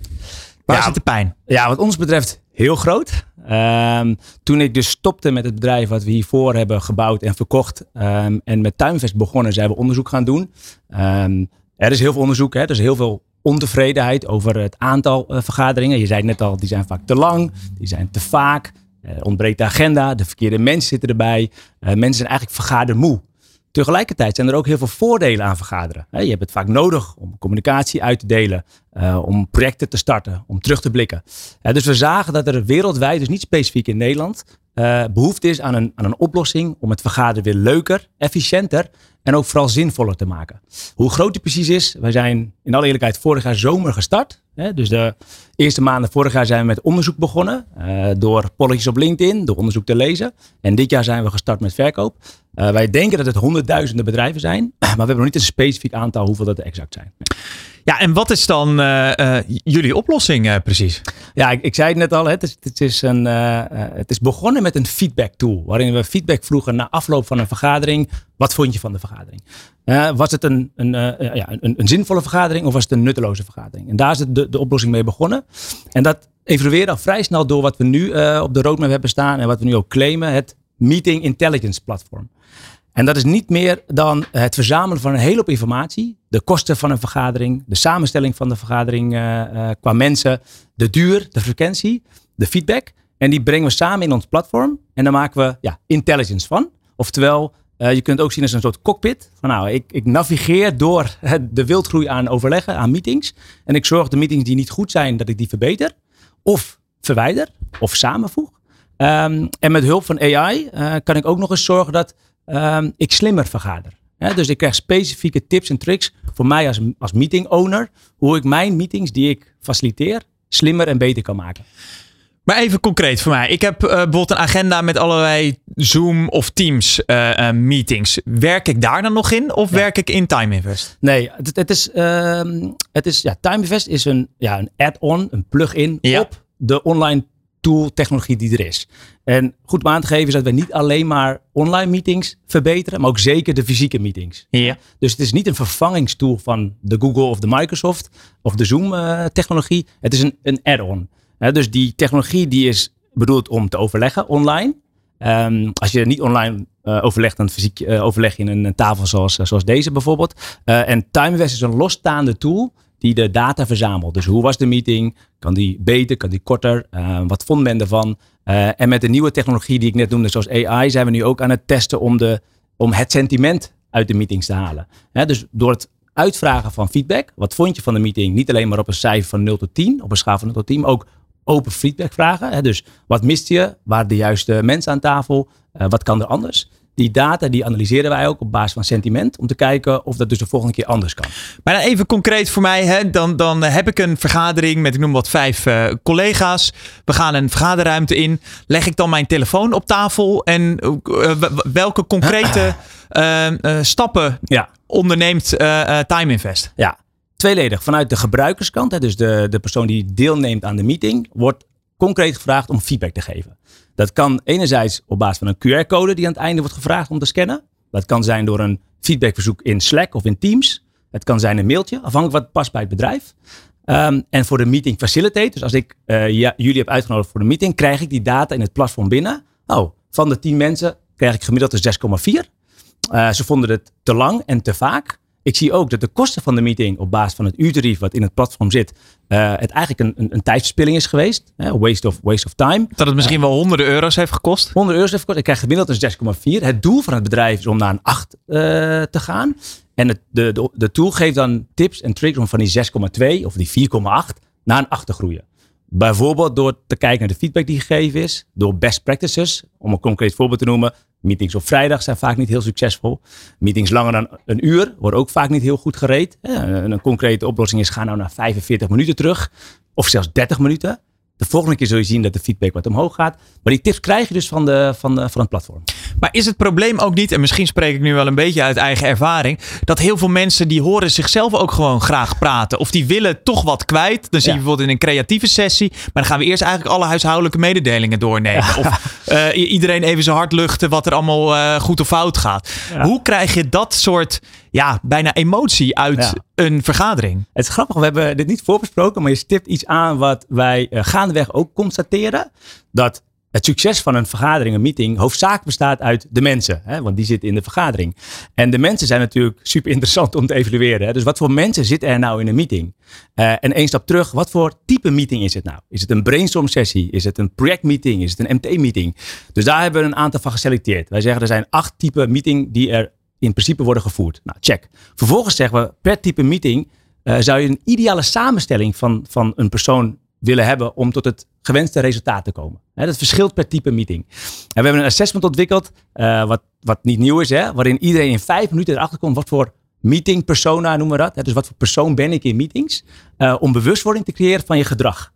S3: Waar
S6: Ja,
S3: zit de pijn?
S6: Ja, wat ons betreft heel groot. Ehm, toen ik dus stopte met het bedrijf wat we hiervoor hebben gebouwd en verkocht ehm, en met Tuinvest begonnen, zijn we onderzoek gaan doen. Er is heel veel onderzoek, hè? er is heel veel ontevredenheid over het aantal eh, vergaderingen. Je zei net al, die zijn vaak te lang, die zijn te vaak. Er ontbreekt de agenda, de verkeerde mensen zitten erbij. Eh, mensen zijn eigenlijk vergadermoe. Tegelijkertijd zijn er ook heel veel voordelen aan vergaderen. Je hebt het vaak nodig om communicatie uit te delen, eh, om projecten te starten, om terug te blikken. Dus we zagen dat er wereldwijd, dus niet specifiek in Nederland, eh, behoefte is aan een, aan een oplossing om het vergaderen weer leuker, efficiënter en ook vooral zinvoller te maken. Hoe groot die precies is, wij zijn in alle eerlijkheid vorig jaar zomer gestart. Hè, dus de eerste maanden vorig jaar zijn we met onderzoek begonnen. eh, door polletjes op LinkedIn, door onderzoek te lezen. En dit jaar zijn we gestart met verkoop. Eh, wij denken dat het honderdduizenden bedrijven zijn. Maar we hebben nog niet een specifiek aantal hoeveel dat er exact zijn.
S3: Ja, en wat is dan eh, eh, jullie oplossing eh, precies?
S6: Ja, ik, ik zei het net al. Het is, het, is een, het is begonnen met een feedback tool. Waarin we feedback vroegen na afloop van een vergadering. Wat vond je van de vergadering? Was het een, een, ja, een, een zinvolle vergadering of was het een nutteloze vergadering? En daar is de, de oplossing mee begonnen. En dat evolueerde al vrij snel door wat we nu op de roadmap hebben staan. En wat we nu ook claimen. Het Meeting Intelligence Platform. En dat is niet meer dan het verzamelen van een hele hoop informatie. De kosten van een vergadering, de samenstelling van de vergadering eh, eh, qua mensen, de duur, de frequentie, de feedback. En die brengen we samen in ons platform. En daar maken we ja, intelligence van. Oftewel, eh, je kunt het ook zien als een soort cockpit. Van nou, ik, ik navigeer door de wildgroei aan overleggen, aan meetings. En ik zorg de meetings die niet goed zijn, dat ik die verbeter. Of verwijder, of samenvoeg. Ehm, en met hulp van AI kan ik ook nog eens zorgen dat ehm, ik slimmer vergader. Dus ik krijg specifieke tips en tricks voor mij als, als meeting owner. Hoe ik mijn meetings die ik faciliteer slimmer en beter kan maken.
S3: Maar even concreet voor mij. Ik heb eh, bijvoorbeeld een agenda met allerlei Zoom of Teams eh, eh, meetings. Werk ik daar dan nog in of werk ik in Time Invest?
S6: Nee, het, het is, ehm, het is ja, TimeInvest is een, ja, een add-on, een plug-in
S3: Ja.
S6: op de online tool technologie die er is. En goed om aan te geven is dat we niet alleen maar online meetings verbeteren, maar ook zeker de fysieke meetings.
S3: Ja.
S6: Dus het is niet een vervangingstool van de Google of de Microsoft of de Zoom eh, technologie. Het is een, een add-on. Dus die technologie die is bedoeld om te overleggen online. Ehm, als je niet online eh, overlegt, dan fysiek eh, overleg je in een, tafel zoals, zoals deze bijvoorbeeld. En TimeInvest is een losstaande tool die de data verzamelt. Dus hoe was de meeting? Kan die beter? Kan die korter? Eh, wat vond men ervan? Eh, en met de nieuwe technologie die ik net noemde, zoals AI, zijn we nu ook aan het testen om, de, om het sentiment uit de meetings te halen. Dus door het uitvragen van feedback. Wat vond je van de meeting? Niet alleen maar op een cijfer van 0 tot 10, op een schaal van 0 tot 10, maar ook open feedback vragen. Dus wat miste je? Waren de juiste mensen aan tafel? Eh, wat kan er anders? Die data die analyseren wij ook op basis van sentiment. Om te kijken of dat dus de volgende keer anders kan.
S3: Maar dan even concreet voor mij. Hè, dan, dan heb ik een vergadering met, ik noem wat, vijf eh, collega's. We gaan een vergaderruimte in. Leg ik dan mijn telefoon op tafel? En eh, welke concrete eh, stappen
S6: Ja,
S3: onderneemt Time Invest?
S6: ja. tweeledig. Vanuit de gebruikerskant, hè, dus de, de persoon die deelneemt aan de meeting, wordt concreet gevraagd om feedback te geven. Dat kan enerzijds op basis van een QR-code die aan het einde wordt gevraagd om te scannen. Dat kan zijn door een feedbackverzoek in Slack of in Teams. Het kan zijn een mailtje, afhankelijk wat past bij het bedrijf. Ehm, en voor de meeting facilitate, dus als ik eh, ja, jullie heb uitgenodigd voor de meeting, krijg ik die data in het platform binnen. Oh, van de 10 mensen krijg ik gemiddeld een 6,4. Eh, ze vonden het te lang en te vaak. Ik zie ook dat de kosten van de meeting op basis van het uurtarief wat in het platform zit, eh, het eigenlijk een, een, een tijdverspilling is geweest. Hè, waste, of, waste of time.
S3: Dat het misschien wel honderden euro's heeft gekost?
S6: 100 euro heeft gekort. Ik krijg gemiddeld een 6,4. Het doel van het bedrijf is om naar een 8 eh, te gaan. En het, de, de, de tool geeft dan tips en tricks om van die 6,2 of die 4,8 naar een 8 te groeien. Bijvoorbeeld door te kijken naar de feedback die gegeven is. Door best practices. Om een concreet voorbeeld te noemen. Meetings op vrijdag zijn vaak niet heel succesvol. Meetings langer dan een uur worden ook vaak niet heel goed gereed. Een concrete oplossing is ga nou naar 45 minuten terug. Of zelfs 30 minuten. De volgende keer zul je zien dat de feedback wat omhoog gaat. Maar die tips krijg je dus van, de, van, de, van het platform.
S3: Maar is het probleem ook niet, en misschien spreek ik nu wel een beetje uit eigen ervaring, dat heel veel mensen die horen zichzelf ook gewoon graag praten. Of die willen toch wat kwijt. Dan zie je bijvoorbeeld in een creatieve sessie. Maar dan gaan we eerst eigenlijk alle huishoudelijke mededelingen doornemen. Of uh, iedereen even zijn hart luchten wat er allemaal uh, goed of fout gaat. Hoe krijg je dat soort ja, bijna emotie uit een vergadering.
S6: Het is grappig, we hebben dit niet voorbesproken, maar je stipt iets aan wat wij uh, gaandeweg ook constateren. Dat het succes van een vergadering, een meeting, hoofdzakelijk bestaat uit de mensen. Hè, want die zitten in de vergadering. En de mensen zijn natuurlijk super interessant om te evalueren. Hè. Dus wat voor mensen zitten er nou in een meeting? Uh, en één stap terug, wat voor type meeting is het nou? Is het een brainstorm sessie? Is het een projectmeeting? Is het een MT-meeting? Dus daar hebben we een aantal van geselecteerd. Wij zeggen er zijn acht typen meeting die er in principe worden gevoerd. Nou, check. Vervolgens zeggen we, per type meeting uh, zou je een ideale samenstelling van, van een persoon willen hebben om tot het gewenste resultaat te komen. Dat verschilt per type meeting. En we hebben een assessment ontwikkeld, uh, wat, wat niet nieuw is, hè, waarin iedereen in vijf minuten erachter komt wat voor meeting persona noemen we dat. Dus wat voor persoon ben ik in meetings, uh, om bewustwording te creëren van je gedrag.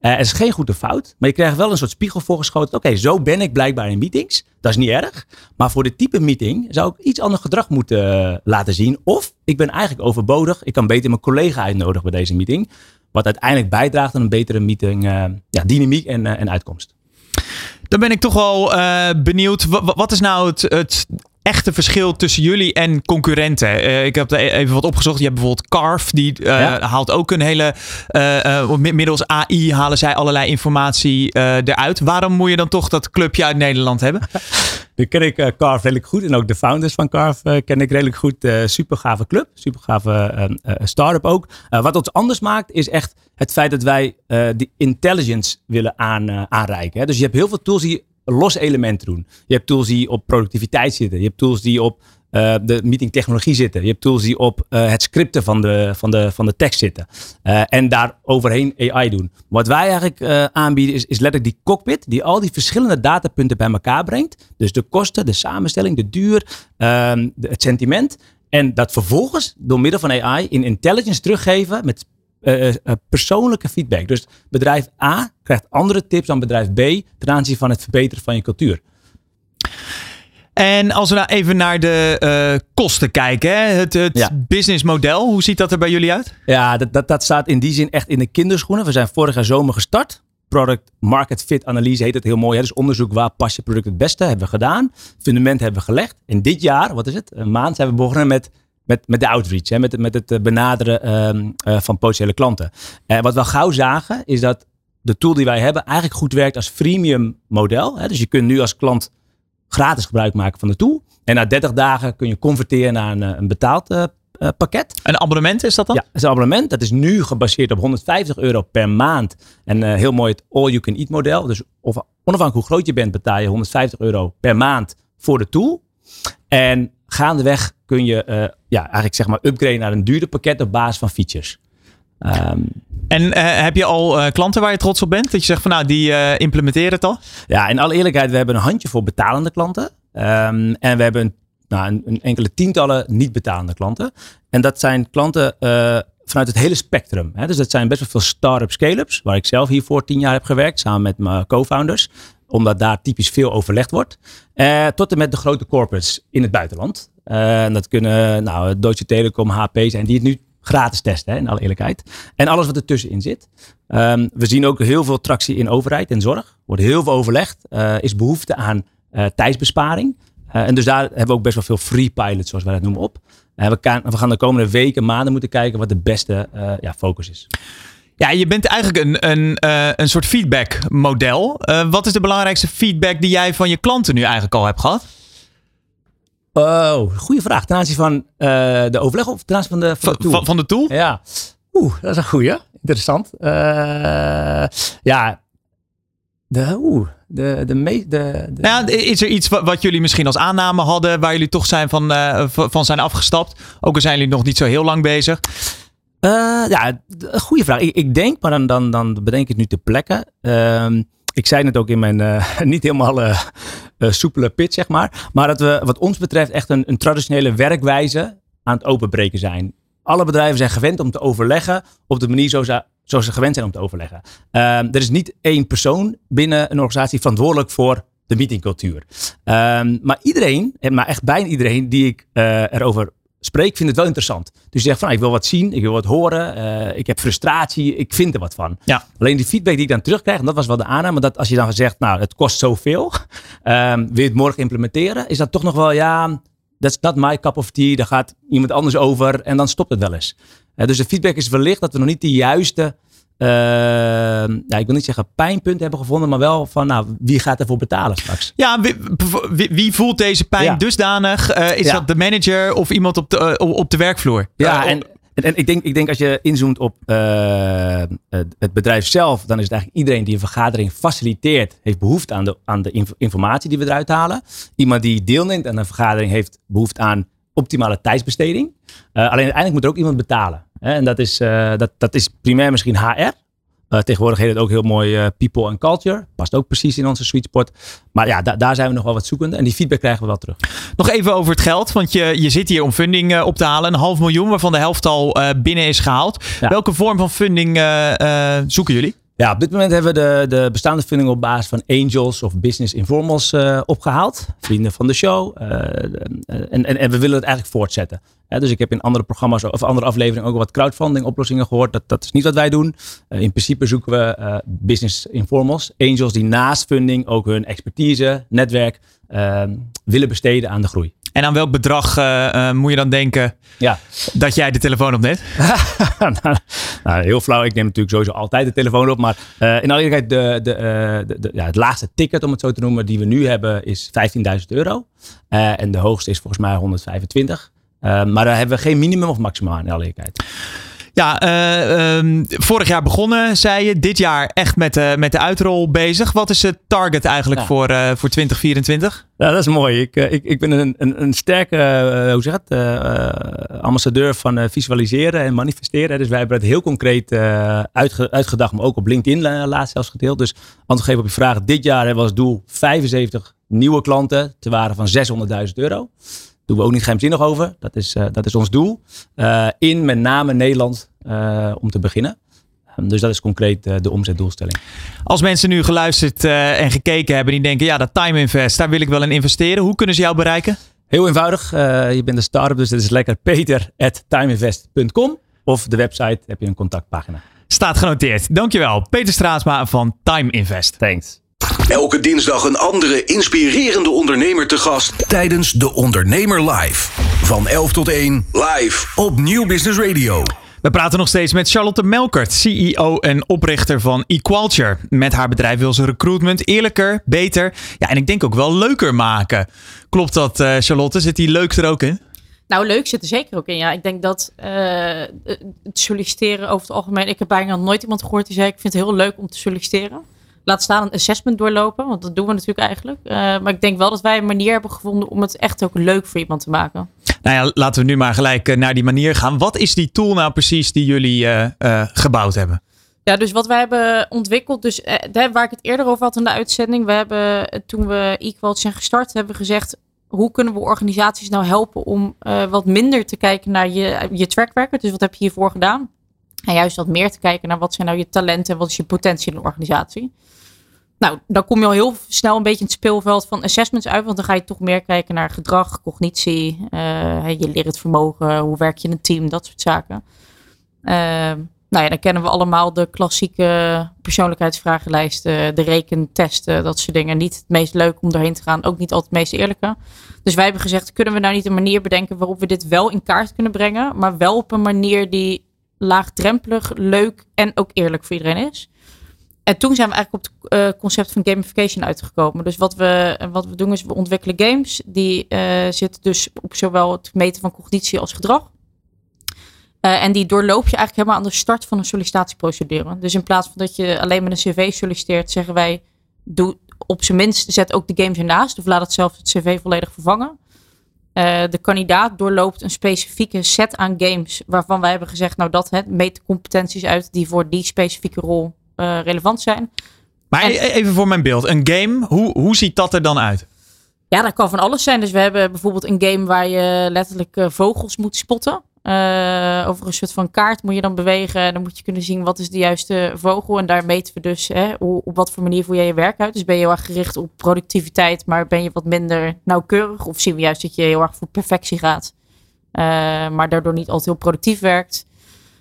S6: Uh, het is geen goede fout, maar je krijgt wel een soort spiegel voorgeschoten. Oké, zo ben ik blijkbaar in meetings. Dat is niet erg. Maar voor dit type meeting zou ik iets ander gedrag moeten uh, laten zien. Of ik ben eigenlijk overbodig. Ik kan beter mijn collega uitnodigen bij deze meeting. Wat uiteindelijk bijdraagt aan een betere meeting, uh, ja, dynamiek en, en uitkomst.
S3: Dan ben ik toch wel benieuwd. Wat is nou het, het echte verschil tussen jullie en concurrenten? Uh, ik heb er even wat opgezocht. Je hebt bijvoorbeeld Carve, die uh, ja. haalt ook een hele. Uh, middels AI halen zij allerlei informatie eruit. Waarom moet je dan toch dat clubje uit Nederland hebben?
S6: Nu ken ik Carve redelijk goed en ook de founders van Carve ken ik redelijk goed. super gave club, super gave start-up ook. wat ons anders maakt is echt het feit dat wij de intelligence willen aan, aanreiken. Hè? Dus je hebt heel veel tools die los elementen doen. Je hebt tools die op productiviteit zitten. Je hebt tools die op uh, de meetingtechnologie zitten. Je hebt tools die op uh, het scripten van de, van de, van de tekst zitten. Uh, en daar overheen AI doen. Wat wij eigenlijk aanbieden is, is letterlijk die cockpit die al die verschillende datapunten bij elkaar brengt. Dus de kosten, de samenstelling, de duur, ehm, het sentiment. En dat vervolgens door middel van AI in intelligence teruggeven met uh, persoonlijke feedback. Dus bedrijf A krijgt andere tips dan bedrijf B ten aanzien van het verbeteren van je cultuur.
S3: En als we nou even naar de uh, kosten kijken, hè? het, het ja. businessmodel, hoe ziet dat er bij jullie uit?
S6: Ja, dat, dat, dat staat in die zin echt in de kinderschoenen. We zijn vorig jaar zomer gestart. Product Market Fit Analyse heet het heel mooi. Hè? Dus onderzoek waar pas je product het beste hebben we gedaan. Fundament hebben we gelegd. En dit jaar, wat is het? Een maand zijn we begonnen met met, met de outreach, hè, met, met het eh, benaderen um, uh, van potentiële klanten. Uh, wat we gauw zagen, is dat de tool die wij hebben eigenlijk goed werkt als freemium model. Hè. Dus je kunt nu als klant gratis gebruik maken van de tool. En na 30 dagen kun je converteren naar een, een betaald uh, pakket.
S3: Een abonnement is dat dan?
S6: Ja, is een abonnement. Dat is nu gebaseerd op 150 euro per maand. En uh, heel mooi het all you can eat model. Dus of, onafhankelijk hoe groot je bent, betaal je 150 euro per maand voor de tool. En gaandeweg kun je uh, ja, eigenlijk zeg maar upgraden naar een duurder pakket op basis van features.
S3: Um, en uh, heb je al uh, klanten waar je trots op bent? Dat je zegt van nou, die implementeren het al?
S6: Ja, in alle eerlijkheid, we hebben een handje voor betalende klanten. Um, en we hebben nou, een, een, enkele tientallen niet betalende klanten. En dat zijn klanten vanuit het hele spectrum. Hè? Dus dat zijn best wel veel start-up scale-ups, waar ik zelf hiervoor tien jaar heb gewerkt, samen met mijn co-founders omdat daar typisch veel overlegd wordt. Uh, tot en met de grote corporates in het buitenland. Uh, en dat kunnen nou, Deutsche Telekom, HP zijn, die het nu gratis testen, hè, in alle eerlijkheid. En alles wat ertussenin zit. Um, we zien ook heel veel tractie in overheid en zorg. Wordt heel veel overlegd. Uh, is behoefte aan tijdsbesparing. en dus daar hebben we ook best wel veel free pilots, zoals wij dat noemen, op. we, we gaan de komende weken, maanden moeten kijken wat de beste ja, focus is.
S3: Ja, je bent eigenlijk een, een, uh, een soort feedback model. Uh, wat is de belangrijkste feedback die jij van je klanten nu eigenlijk al hebt gehad?
S6: Oh, goede vraag. Ten aanzien van uh, de overleg of ten aanzien van de, van de tool?
S3: Van, van de tool?
S6: Ja. Oeh, dat is een goede. Interessant. ja, de, oeh, de, de, me, de, de,
S3: Ja, is er iets wat, wat, jullie misschien als aanname hadden, waar jullie toch zijn van, van zijn afgestapt? Ook al zijn jullie nog niet zo heel lang bezig.
S6: Uh, ja, een goede vraag. Ik, ik, denk, maar dan, dan, dan bedenk ik het nu te plekken. Uh, ik zei het ook in mijn uh, niet helemaal uh, soepele pitch, zeg maar. Maar dat we, wat ons betreft, echt een, een traditionele werkwijze aan het openbreken zijn. Alle bedrijven zijn gewend om te overleggen op de manier zoals, ze gewend zijn om te overleggen. Ehm, er is niet één persoon binnen een organisatie verantwoordelijk voor de meetingcultuur. Ehm, maar iedereen, en maar echt bijna iedereen die ik eh, erover spreek, vindt het wel interessant. Dus je zegt van, ah, ik wil wat zien, ik wil wat horen, eh, ik heb frustratie, ik vind er wat van.
S3: Ja.
S6: Alleen die feedback die ik dan terugkrijg, en dat was wel de aanname, dat als je dan zegt, nou, het kost zoveel, um, wil je het morgen implementeren, is dat toch nog wel, ja, that's not my cup of tea, daar gaat iemand anders over en dan stopt het wel eens. Uh, dus de feedback is wellicht dat we nog niet de juiste uh, ik wil niet zeggen pijnpunt hebben gevonden, maar wel van nou, wie gaat ervoor betalen straks?
S3: Ja, wie, wie, wie voelt deze pijn ja. dusdanig? Uh, is ja. dat de manager of iemand op de, uh, op de werkvloer?
S6: Ja, en, en, en, ik, denk, ik denk als je inzoomt op het bedrijf zelf, dan is het eigenlijk iedereen die een vergadering faciliteert, heeft behoefte aan de, aan de inf informatie die we eruit halen. Iemand die deelneemt aan een vergadering heeft behoefte aan optimale tijdsbesteding. alleen uiteindelijk moet er ook iemand betalen. En dat is, uh, dat, dat is primair misschien HR. Uh, tegenwoordig heet het ook heel mooi uh, people and culture. Past ook precies in onze sweet spot. Maar ja, da daar zijn we nog wel wat zoekende. En die feedback krijgen we wel terug.
S3: Nog even over het geld. Want je, je zit hier om funding uh, op te halen. Een half miljoen waarvan de helft al binnen is gehaald. Ja. Welke vorm van funding zoeken jullie?
S6: Ja, op dit moment hebben we de, de bestaande funding op basis van angels of business informals uh, opgehaald. Vrienden van de show. Uh, en, en, en we willen het eigenlijk voortzetten. Dus ik heb in andere programma's of andere afleveringen ook wat crowdfunding oplossingen gehoord. Dat, dat is niet wat wij doen. In principe zoeken we business informals. Angels die naast funding ook hun expertise, netwerk willen besteden aan de groei.
S3: En aan welk bedrag uh, uh, moet je dan denken
S6: ja.
S3: dat jij de telefoon opneemt?
S6: nou, nou, heel flauw. Ik neem natuurlijk sowieso altijd de telefoon op. Maar uh, in alle eerlijkheid, de, de, de, de, ja, het laagste ticket, om het zo te noemen, die we nu hebben, is 15.000 euro. en de hoogste is volgens mij 125. maar daar hebben we geen minimum of maximum aan, in alle eerlijkheid.
S3: Ja, uh, um, vorig jaar begonnen, zei je. Dit jaar echt met, uh, met de uitrol bezig. Wat is het target eigenlijk ja. voor, uh, voor 2024?
S6: Ja, dat is mooi. Ik, ik, ik ben een, een, een sterke, hoe zeg het, ambassadeur van visualiseren en manifesteren. Dus wij hebben het heel concreet uitge, uitgedacht, maar ook op LinkedIn laatst zelfs gedeeld. Dus antwoord geven op je vraag. Dit jaar hebben we als doel 75 nieuwe klanten te waarde van 600.000 euro doen we ook niet geheimzinnig over. Dat is, uh, dat is ons doel. Uh, in met name Nederland uh, om te beginnen. Um, dus dat is concreet de omzetdoelstelling.
S3: Als mensen nu geluisterd en gekeken hebben die denken, ja, dat Time Invest, daar wil ik wel in investeren. Hoe kunnen ze jou bereiken?
S6: Heel eenvoudig. je bent een start-up, dus het is lekker peter.timeinvest.com. Of de website heb je een contactpagina.
S3: Staat genoteerd. Dankjewel. Peter Straatsma van Time Invest.
S6: Thanks.
S2: Elke dinsdag een andere inspirerende ondernemer te gast tijdens De Ondernemer Live. Van 11 tot 1 live op Nieuw Business Radio.
S3: We praten nog steeds met Charlotte Melkert, CEO en oprichter van Equalture. Met haar bedrijf wil ze recruitment eerlijker, beter ja, en ik denk ook wel leuker maken. Klopt dat, uh, Charlotte? Zit die leuk er ook in?
S5: Nou, leuk zit er zeker ook in. Ja, ik denk dat uh, het solliciteren over het algemeen. Ik heb bijna nog nooit iemand gehoord die zei: Ik vind het heel leuk om te solliciteren laat staan een assessment doorlopen. Want dat doen we natuurlijk eigenlijk. Uh, maar ik denk wel dat wij een manier hebben gevonden om het echt ook leuk voor iemand te maken.
S3: Nou ja, laten we nu maar gelijk naar die manier gaan. Wat is die tool nou precies die jullie uh, uh, gebouwd hebben?
S5: Ja, dus wat wij hebben ontwikkeld, dus waar ik het eerder over had in de uitzending. We hebben toen we Equal zijn gestart, hebben we gezegd hoe kunnen we organisaties nou helpen om wat minder te kijken naar je, je track record? Dus wat heb je hiervoor gedaan? En juist wat meer te kijken naar wat zijn nou je talenten en wat is je potentie in een organisatie. Nou, dan kom je al heel snel een beetje in het speelveld van assessments uit. Want dan ga je toch meer kijken naar gedrag, cognitie, uh, je lerend vermogen, hoe werk je in een team, dat soort zaken. Uh, nou ja, dan kennen we allemaal de klassieke persoonlijkheidsvragenlijsten, de rekentesten, dat soort dingen. Niet het meest leuk om doorheen te gaan, ook niet altijd het meest eerlijke. Dus wij hebben gezegd, kunnen we nou niet een manier bedenken waarop we dit wel in kaart kunnen brengen, maar wel op een manier die laagdrempelig, leuk en ook eerlijk voor iedereen is. En toen zijn we eigenlijk op het uh, concept van gamification uitgekomen. Dus wat we, wat we doen is we ontwikkelen games. Die uh, zitten dus op zowel het meten van cognitie als gedrag. Uh, en die doorloop je eigenlijk helemaal aan de start van een sollicitatieprocedure. Dus in plaats van dat je alleen met een cv solliciteert, zeggen wij, doe op zijn minst zet ook de games ernaast. Of laat het zelf het cv volledig vervangen. de kandidaat doorloopt een specifieke set aan games waarvan wij hebben gezegd, nou dat het meet competenties uit die voor die specifieke rol uh, relevant zijn.
S3: Maar en, e-, even voor mijn beeld, een game, hoe, hoe ziet dat er dan uit?
S5: Ja, dat kan van alles zijn. Dus we hebben bijvoorbeeld een game waar je letterlijk uh, vogels moet spotten. Uh, over een soort van kaart moet je dan bewegen. En dan moet je kunnen zien wat is de juiste vogel. En daar meten we dus hè, hoe, op wat voor manier voer jij je werk uit. Dus ben je heel erg gericht op productiviteit, maar ben je wat minder nauwkeurig? Of zien we juist dat je heel erg voor perfectie gaat, uh, maar daardoor niet altijd heel productief werkt?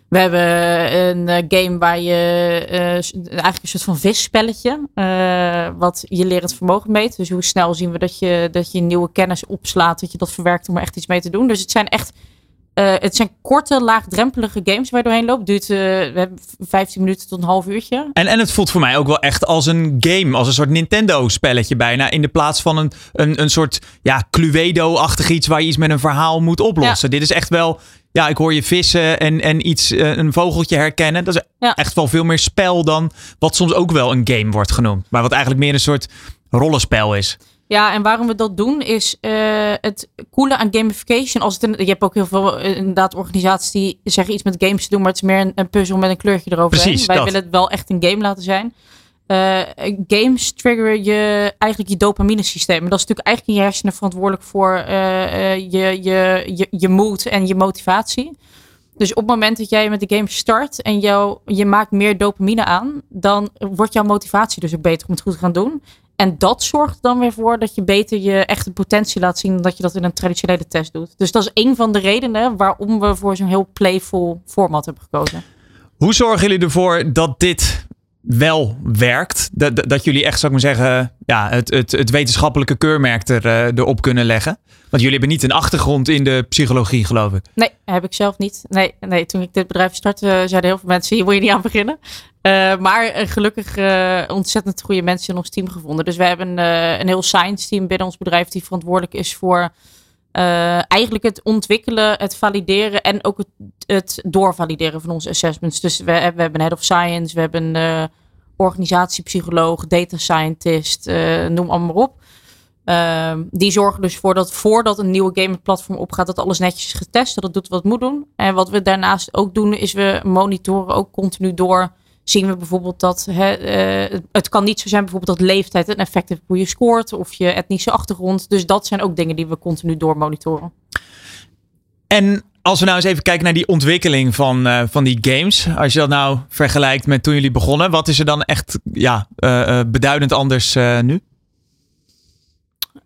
S5: We hebben een uh, game waar je eigenlijk een soort van visspelletje, wat je lerend vermogen meet. Dus hoe snel zien we dat je, dat je nieuwe kennis opslaat, dat je dat verwerkt om er echt iets mee te doen. Dus het zijn echt uh, het zijn korte, laagdrempelige games waar je doorheen loopt. Duurt uh, we hebben 15 minuten tot een half uurtje.
S3: En, en het voelt voor mij ook wel echt als een game. Als een soort Nintendo-spelletje bijna. In de plaats van een, een, een soort ja, Cluedo-achtig iets waar je iets met een verhaal moet oplossen. Ja. Dit is echt wel. Ja, ik hoor je vissen en, en iets, uh, een vogeltje herkennen. Dat is ja. echt wel veel meer spel dan wat soms ook wel een game wordt genoemd. Maar wat eigenlijk meer een soort rollenspel is.
S5: Ja, en waarom we dat doen is uh, het coole aan gamification. Als het een, je hebt ook heel veel uh, inderdaad organisaties die zeggen iets met games te doen, maar het is meer een, een puzzel met een kleurtje eroverheen.
S3: Precies,
S5: Wij
S3: dat.
S5: willen het wel echt een game laten zijn. Uh, games triggeren je eigenlijk je dopamine systeem. En dat is natuurlijk eigenlijk in je hersenen verantwoordelijk voor je, je, je, je mood en je motivatie. Dus op het moment dat jij met de game start en jou, je maakt meer dopamine aan, dan wordt jouw motivatie dus ook beter om het goed te gaan doen. En dat zorgt dan weer voor dat je beter je echte potentie laat zien dan dat je dat in een traditionele test doet. Dus dat is een van de redenen waarom we voor zo'n heel playful format hebben gekozen.
S3: Hoe zorgen jullie ervoor dat dit wel werkt? Dat, dat, dat jullie echt, zou ik maar zeggen, ja, het, het, het wetenschappelijke keurmerk er, uh, erop kunnen leggen? Want jullie hebben niet een achtergrond in de psychologie, geloof ik.
S5: Nee, heb ik zelf niet. Nee, nee toen ik dit bedrijf startte, zeiden heel veel mensen: hier moet je niet aan beginnen. Uh, maar uh, gelukkig uh, ontzettend goede mensen in ons team gevonden. Dus we hebben een heel science team binnen ons bedrijf die verantwoordelijk is voor eigenlijk het ontwikkelen, het valideren en ook het, het doorvalideren van onze assessments. Dus we, we hebben head of science, we hebben organisatiepsycholoog, data scientist, noem allemaal maar op. Uh, die zorgen dus voor dat voordat een nieuwe game platform opgaat, dat alles netjes is getest, dat het doet wat het moet doen. En wat we daarnaast ook doen, is we monitoren ook continu door. Zien we bijvoorbeeld dat hè, uh, het kan niet zo zijn bijvoorbeeld dat leeftijd een effect heeft op hoe je scoort of je etnische achtergrond. Dus dat zijn ook dingen die we continu door monitoren.
S3: En als we nou eens even kijken naar die ontwikkeling van, uh, van die games. Als je dat nou vergelijkt met toen jullie begonnen, wat is er dan echt ja, uh, beduidend anders nu?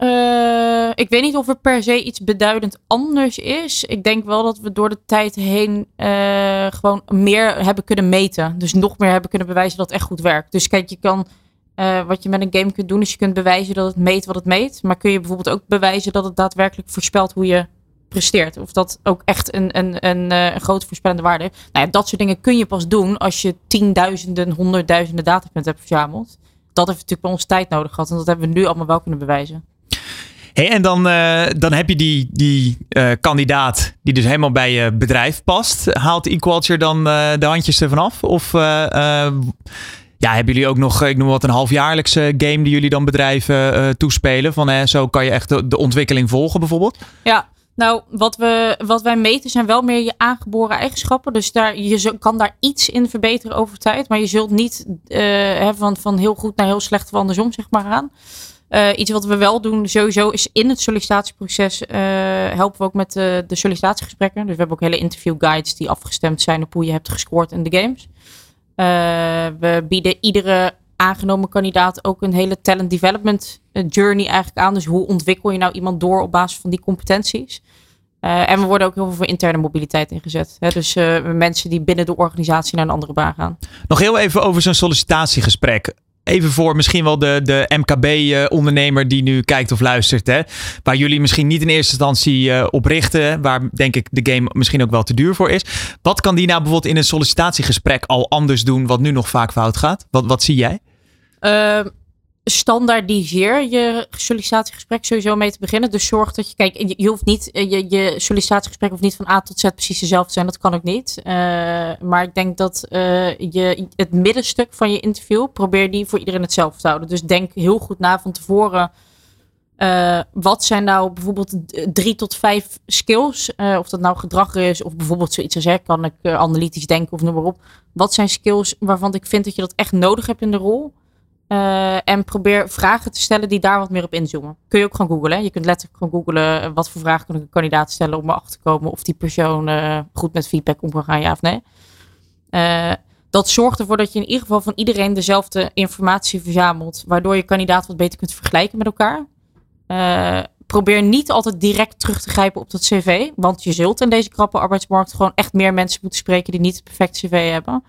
S5: Uh, ik weet niet of er per se iets beduidend anders is. Ik denk wel dat we door de tijd heen uh, gewoon meer hebben kunnen meten. Dus nog meer hebben kunnen bewijzen dat het echt goed werkt. Dus kijk, je kan. Uh, wat je met een game kunt doen, is je kunt bewijzen dat het meet wat het meet. Maar kun je bijvoorbeeld ook bewijzen dat het daadwerkelijk voorspelt hoe je presteert. Of dat ook echt een, een, een, een grote voorspellende waarde heeft. Nou ja, dat soort dingen kun je pas doen als je tienduizenden, honderdduizenden datapunten hebt verzameld. Dat heeft natuurlijk bij ons tijd nodig gehad. En dat hebben we nu allemaal wel kunnen bewijzen.
S3: Hey, en dan, uh, dan heb je die, die uh, kandidaat die dus helemaal bij je bedrijf past. Haalt Equalture dan uh, de handjes ervan af? Of ja, hebben jullie ook nog, ik noem wat, een halfjaarlijkse game die jullie dan bedrijven toespelen? Van zo kan je echt de, de ontwikkeling volgen bijvoorbeeld?
S5: Ja, nou, wat, we, wat wij meten zijn wel meer je aangeboren eigenschappen. Dus daar, je kan daar iets in verbeteren over tijd. Maar je zult niet hè, van, van heel goed naar heel slecht of andersom zeg maar gaan. Uh, iets wat we wel doen sowieso is in het sollicitatieproces uh, helpen we ook met de, de sollicitatiegesprekken. Dus we hebben ook hele interview guides die afgestemd zijn op hoe je hebt gescoord in de games. We bieden iedere aangenomen kandidaat ook een hele talent development journey eigenlijk aan. Dus hoe ontwikkel je nou iemand door op basis van die competenties? en we worden ook heel veel voor interne mobiliteit ingezet. Hè? Dus mensen die binnen de organisatie naar een andere baan gaan.
S3: Nog heel even over zo'n sollicitatiegesprek even voor misschien wel de, de MKB-ondernemer die nu kijkt of luistert. Hè, waar jullie misschien niet in eerste instantie uh, op richten. Waar denk ik de game misschien ook wel te duur voor is. Wat kan die nou bijvoorbeeld in een sollicitatiegesprek al anders doen. Wat nu nog vaak fout gaat? Wat, wat zie jij?
S5: Uh, standaardiseer je sollicitatiegesprek sowieso mee te beginnen. Dus zorg dat je, kijk, je hoeft niet, je, je sollicitatiegesprek hoeft niet van A tot Z precies dezelfde te zijn. Dat kan ook niet. Uh, maar ik denk dat uh, je het middenstuk van je interview, probeer die voor iedereen hetzelfde te houden. Dus denk heel goed na van tevoren. Wat zijn nou bijvoorbeeld drie tot vijf skills? of dat nou gedrag is, of bijvoorbeeld zoiets als hè, kan ik analytisch denken of noem maar op. Wat zijn skills waarvan ik vind dat je dat echt nodig hebt in de rol? Eh, en probeer vragen te stellen die daar wat meer op inzoomen. Kun je ook gewoon googlen. Je kunt letterlijk gewoon googlen eh, wat voor vragen kan ik een kandidaat stellen om erachter te komen of die persoon uh, goed met feedback om kan gaan, ja of nee. Dat zorgt ervoor dat je in ieder geval van iedereen dezelfde informatie verzamelt, waardoor je kandidaat wat beter kunt vergelijken met elkaar. probeer niet altijd direct terug te grijpen op dat cv, want je zult in deze krappe arbeidsmarkt gewoon echt meer mensen moeten spreken die niet het perfecte cv hebben.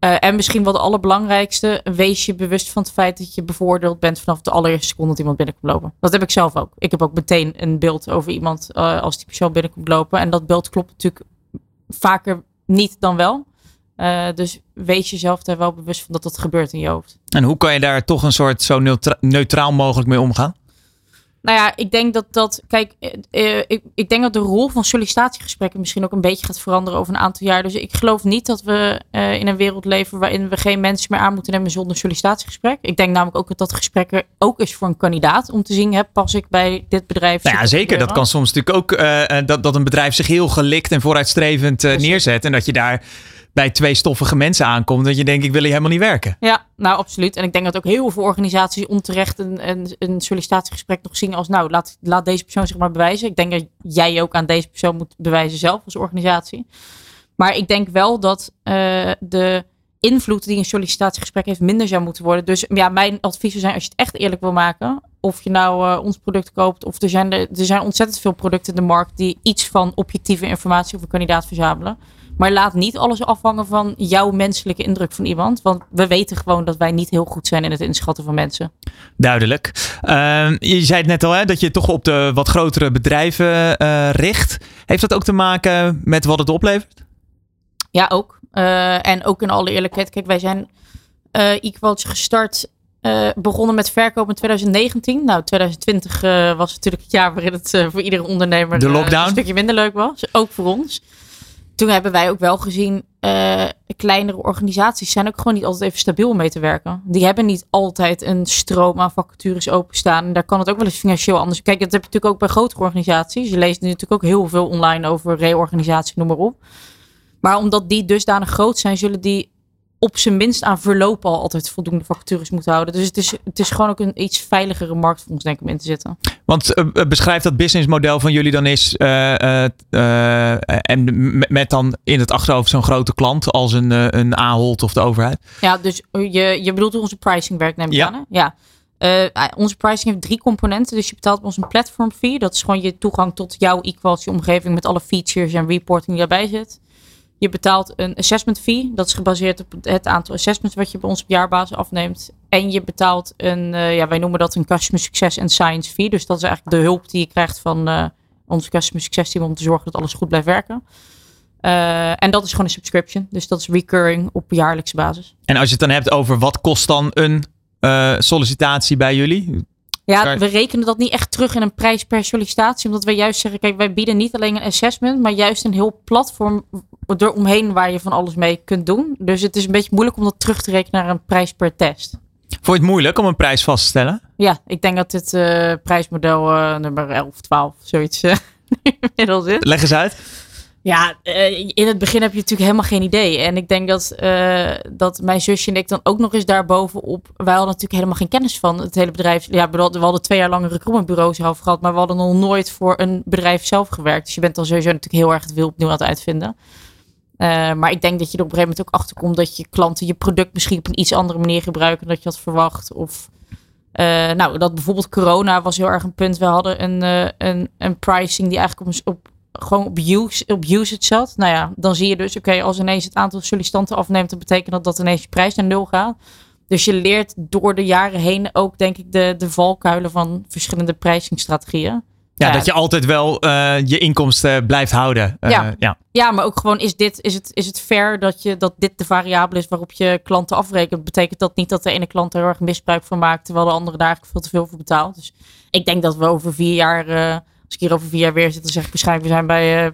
S5: Uh, en misschien wel de allerbelangrijkste, wees je bewust van het feit dat je bevoordeeld bent vanaf de allereerste seconde dat iemand binnenkomt lopen. Dat heb ik zelf ook. Ik heb ook meteen een beeld over iemand uh, als die persoon binnenkomt lopen. En dat beeld klopt natuurlijk vaker niet dan wel. Uh, dus wees jezelf daar wel bewust van dat dat gebeurt in je hoofd.
S3: En hoe kan je daar toch een soort zo neutra neutraal mogelijk mee omgaan?
S5: Nou ja, ik denk dat dat. Kijk, uh, ik, ik denk dat de rol van sollicitatiegesprekken misschien ook een beetje gaat veranderen over een aantal jaar. Dus ik geloof niet dat we uh, in een wereld leven waarin we geen mensen meer aan moeten nemen zonder sollicitatiegesprek. Ik denk namelijk ook dat dat gesprek er ook is voor een kandidaat om te zien, hè, pas ik bij dit bedrijf.
S3: Nou ja, zeker. Dat kan soms natuurlijk ook uh, dat, dat een bedrijf zich heel gelikt en vooruitstrevend neerzet. En dat je daar bij twee stoffige mensen aankomt. Dat je denkt, ik wil hier helemaal niet werken.
S5: Ja, nou absoluut. En ik denk dat ook heel veel organisaties onterecht een, een, sollicitatiegesprek nog zien als nou, laat, laat deze persoon zich maar bewijzen. Ik denk dat jij ook aan deze persoon moet bewijzen zelf als organisatie. Maar ik denk wel dat uh, de invloed die een sollicitatiegesprek heeft minder zou moeten worden. Dus ja, mijn advies zou zijn als je het echt eerlijk wil maken. Of je nou uh, ons product koopt of er zijn, er, er zijn ontzettend veel producten in de markt die iets van objectieve informatie over een kandidaat verzamelen. Maar laat niet alles afhangen van jouw menselijke indruk van iemand. Want we weten gewoon dat wij niet heel goed zijn in het inschatten van mensen.
S3: Duidelijk. Uh, je zei het net al, hè, dat je toch op de wat grotere bedrijven uh, richt. Heeft dat ook te maken met wat het oplevert?
S5: Ja, ook. Uh, en ook in alle eerlijkheid. Kijk, wij zijn uh, Equals gestart uh, begonnen met verkoop in 2019. Nou, 2020 uh, was natuurlijk het jaar waarin het uh, voor iedere ondernemer
S3: de lockdown.
S5: een stukje minder leuk was. Ook voor ons. Toen hebben wij ook wel gezien, kleinere organisaties zijn ook gewoon niet altijd even stabiel mee te werken. Die hebben niet altijd een stroom aan vacatures openstaan. En daar kan het ook wel eens financieel anders. Kijk, dat heb je natuurlijk ook bij grotere organisaties. Je leest natuurlijk ook heel veel online over reorganisatie, noem maar op. Maar omdat die dusdanig groot zijn, zullen die op zijn minst aan verloop al altijd voldoende vacatures moeten houden. Dus het is, het is gewoon ook een iets veiligere markt voor ons, denk ik, om in te zitten.
S3: Want uh, beschrijf dat businessmodel van jullie dan is. Uh, uh, en met dan in het achterhoofd zo'n grote klant als een, een Ahold of de overheid.
S5: Ja, dus je, je bedoelt onze pricing werkt, neem ik ja. aan. Hè? Ja. Onze pricing heeft drie componenten. Dus je betaalt ons een platform fee. Dat is gewoon je toegang tot jouw equality omgeving met alle features en reporting die daarbij zit. Je betaalt een assessment fee. Dat is gebaseerd op het aantal assessments wat je bij ons op jaarbasis afneemt. En je betaalt een, uh, ja, wij noemen dat een customer success en science fee. Dus dat is eigenlijk de hulp die je krijgt van uh, onze customer success team om te zorgen dat alles goed blijft werken. Uh, en dat is gewoon een subscription. Dus dat is recurring op jaarlijkse basis.
S3: En als je het dan hebt over wat kost dan een sollicitatie bij jullie?
S5: Ja, we rekenen dat niet echt terug in een prijs per sollicitatie. Omdat wij juist zeggen, kijk, wij bieden niet alleen een assessment, maar juist een heel platform eromheen waar je van alles mee kunt doen. Dus het is een beetje moeilijk om dat terug te rekenen naar een prijs per test.
S3: Vond je het moeilijk om een prijs vast te stellen?
S5: Ja, ik denk dat dit uh, prijsmodel uh, nummer 11, 12, zoiets uh, inmiddels is.
S3: Leg eens uit.
S5: Ja, uh, in het begin heb je natuurlijk helemaal geen idee. En ik denk dat, uh, dat mijn zusje en ik dan ook nog eens daarbovenop... Wij hadden natuurlijk helemaal geen kennis van het hele bedrijf. Ja, we hadden twee jaar lang een recruitmentbureau gehad... maar we hadden nog nooit voor een bedrijf zelf gewerkt. Dus je bent dan sowieso natuurlijk heel erg het wiel opnieuw aan het uitvinden. Uh, maar ik denk dat je er op een gegeven moment ook achter komt... dat je klanten je product misschien op een iets andere manier gebruiken... dan je had verwacht. Of nou, dat bijvoorbeeld corona was heel erg een punt. We hadden een, een, een pricing die eigenlijk op, op gewoon op, use, op usage zat. Nou ja, dan zie je dus, oké, okay, als ineens het aantal sollicitanten afneemt, dan betekent dat dat ineens je prijs naar nul gaat. Dus je leert door de jaren heen ook, denk ik, de, de valkuilen van verschillende prijsingstrategieën.
S3: Ja, ja, dat je altijd wel uh, je inkomsten blijft houden. Uh,
S5: ja. ja. Ja. maar ook gewoon is, dit, is, het, is het fair dat, je, dat dit de variabele is waarop je klanten afrekent. Betekent dat niet dat de ene klant er heel erg misbruik van maakt, terwijl de andere daar eigenlijk veel te veel voor betaalt. Dus ik denk dat we over vier jaar, uh, als ik hier over vier jaar weer zit, dan zeg ik waarschijnlijk we zijn bij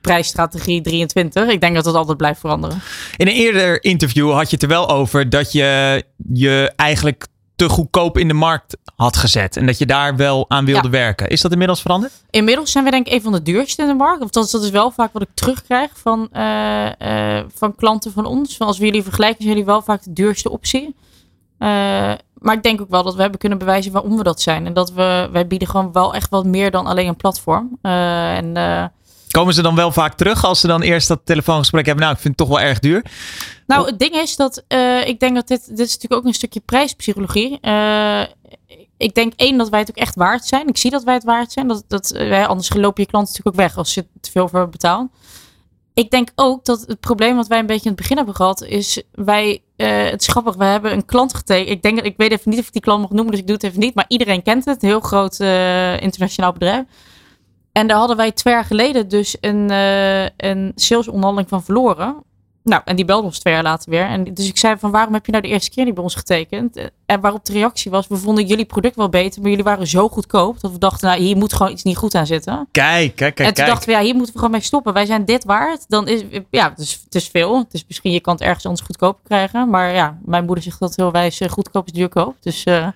S5: prijsstrategie 23. Ik denk dat dat altijd blijft veranderen.
S3: In een eerder interview had je het er wel over dat je je eigenlijk te goedkoop in de markt had gezet. En dat je daar wel aan wilde ja. werken. Is dat inmiddels veranderd?
S5: Inmiddels zijn we denk ik een van de duurste in de markt. Of dat, dat is wel vaak wat ik terugkrijg van, uh, uh, van klanten van ons. Van als we jullie vergelijken, zijn jullie wel vaak de duurste optie. Uh, maar ik denk ook wel dat we hebben kunnen bewijzen waarom we dat zijn. En dat we, wij bieden gewoon wel echt wat meer dan alleen een platform. Uh, en, uh,
S3: Komen ze dan wel vaak terug als ze dan eerst dat telefoongesprek hebben? Nou, ik vind het toch wel erg duur.
S5: Nou, het ding is dat uh, ik denk dat dit, dit is natuurlijk ook een stukje prijspsychologie. ik denk één dat wij het ook echt waard zijn. Ik zie dat wij het waard zijn. Dat, dat, anders lopen je klanten natuurlijk ook weg als je te veel voor betaalt ik denk ook dat het probleem wat wij een beetje in het begin hebben gehad, is wij, uh, het is grappig, we hebben een klant getekend. Ik denk, ik weet even niet of ik die klant mag noemen, dus ik doe het even niet. Maar iedereen kent het, een heel groot uh, internationaal bedrijf. En daar hadden wij twee jaar geleden dus een, uh, een salesonderhandeling van verloren. Nou, en die belde ons twee jaar later weer. En dus ik zei van, waarom heb je nou de eerste keer niet bij ons getekend? En waarop de reactie was, we vonden jullie product wel beter, maar jullie waren zo goedkoop, dat we dachten, nou, hier moet gewoon iets niet goed aan zitten.
S3: Kijk, kijk, kijk.
S5: En toen dachten we, ja, hier moeten we gewoon mee stoppen. Wij zijn dit waard. Dan is, ja, het is, het is veel. Het is misschien, je kan het ergens anders goedkoper krijgen. Maar ja, mijn moeder zegt dat heel wijs, goedkoop is duurkoop. Dus... Uh,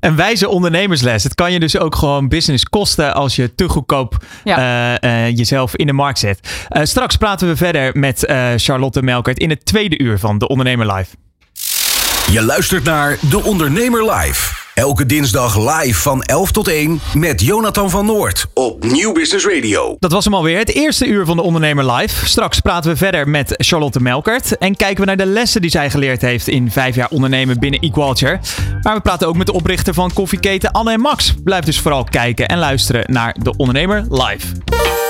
S3: een wijze ondernemersles. Het kan je dus ook gewoon business kosten als je te goedkoop ja. uh, uh, jezelf in de markt zet. Uh, straks praten we verder met Charlotte Melkert in het tweede uur van De Ondernemer Live.
S2: Je luistert naar De Ondernemer Live. Elke dinsdag live van 11 tot 1 met Jonathan van Noord op Nieuw Business Radio.
S3: Dat was hem alweer, het eerste uur van de Ondernemer Live. Straks praten we verder met Charlotte Melkert en kijken we naar de lessen die zij geleerd heeft in vijf jaar ondernemen binnen Equalture. Maar we praten ook met de oprichter van koffieketen Anne en Max. Blijf dus vooral kijken en luisteren naar de Ondernemer Live.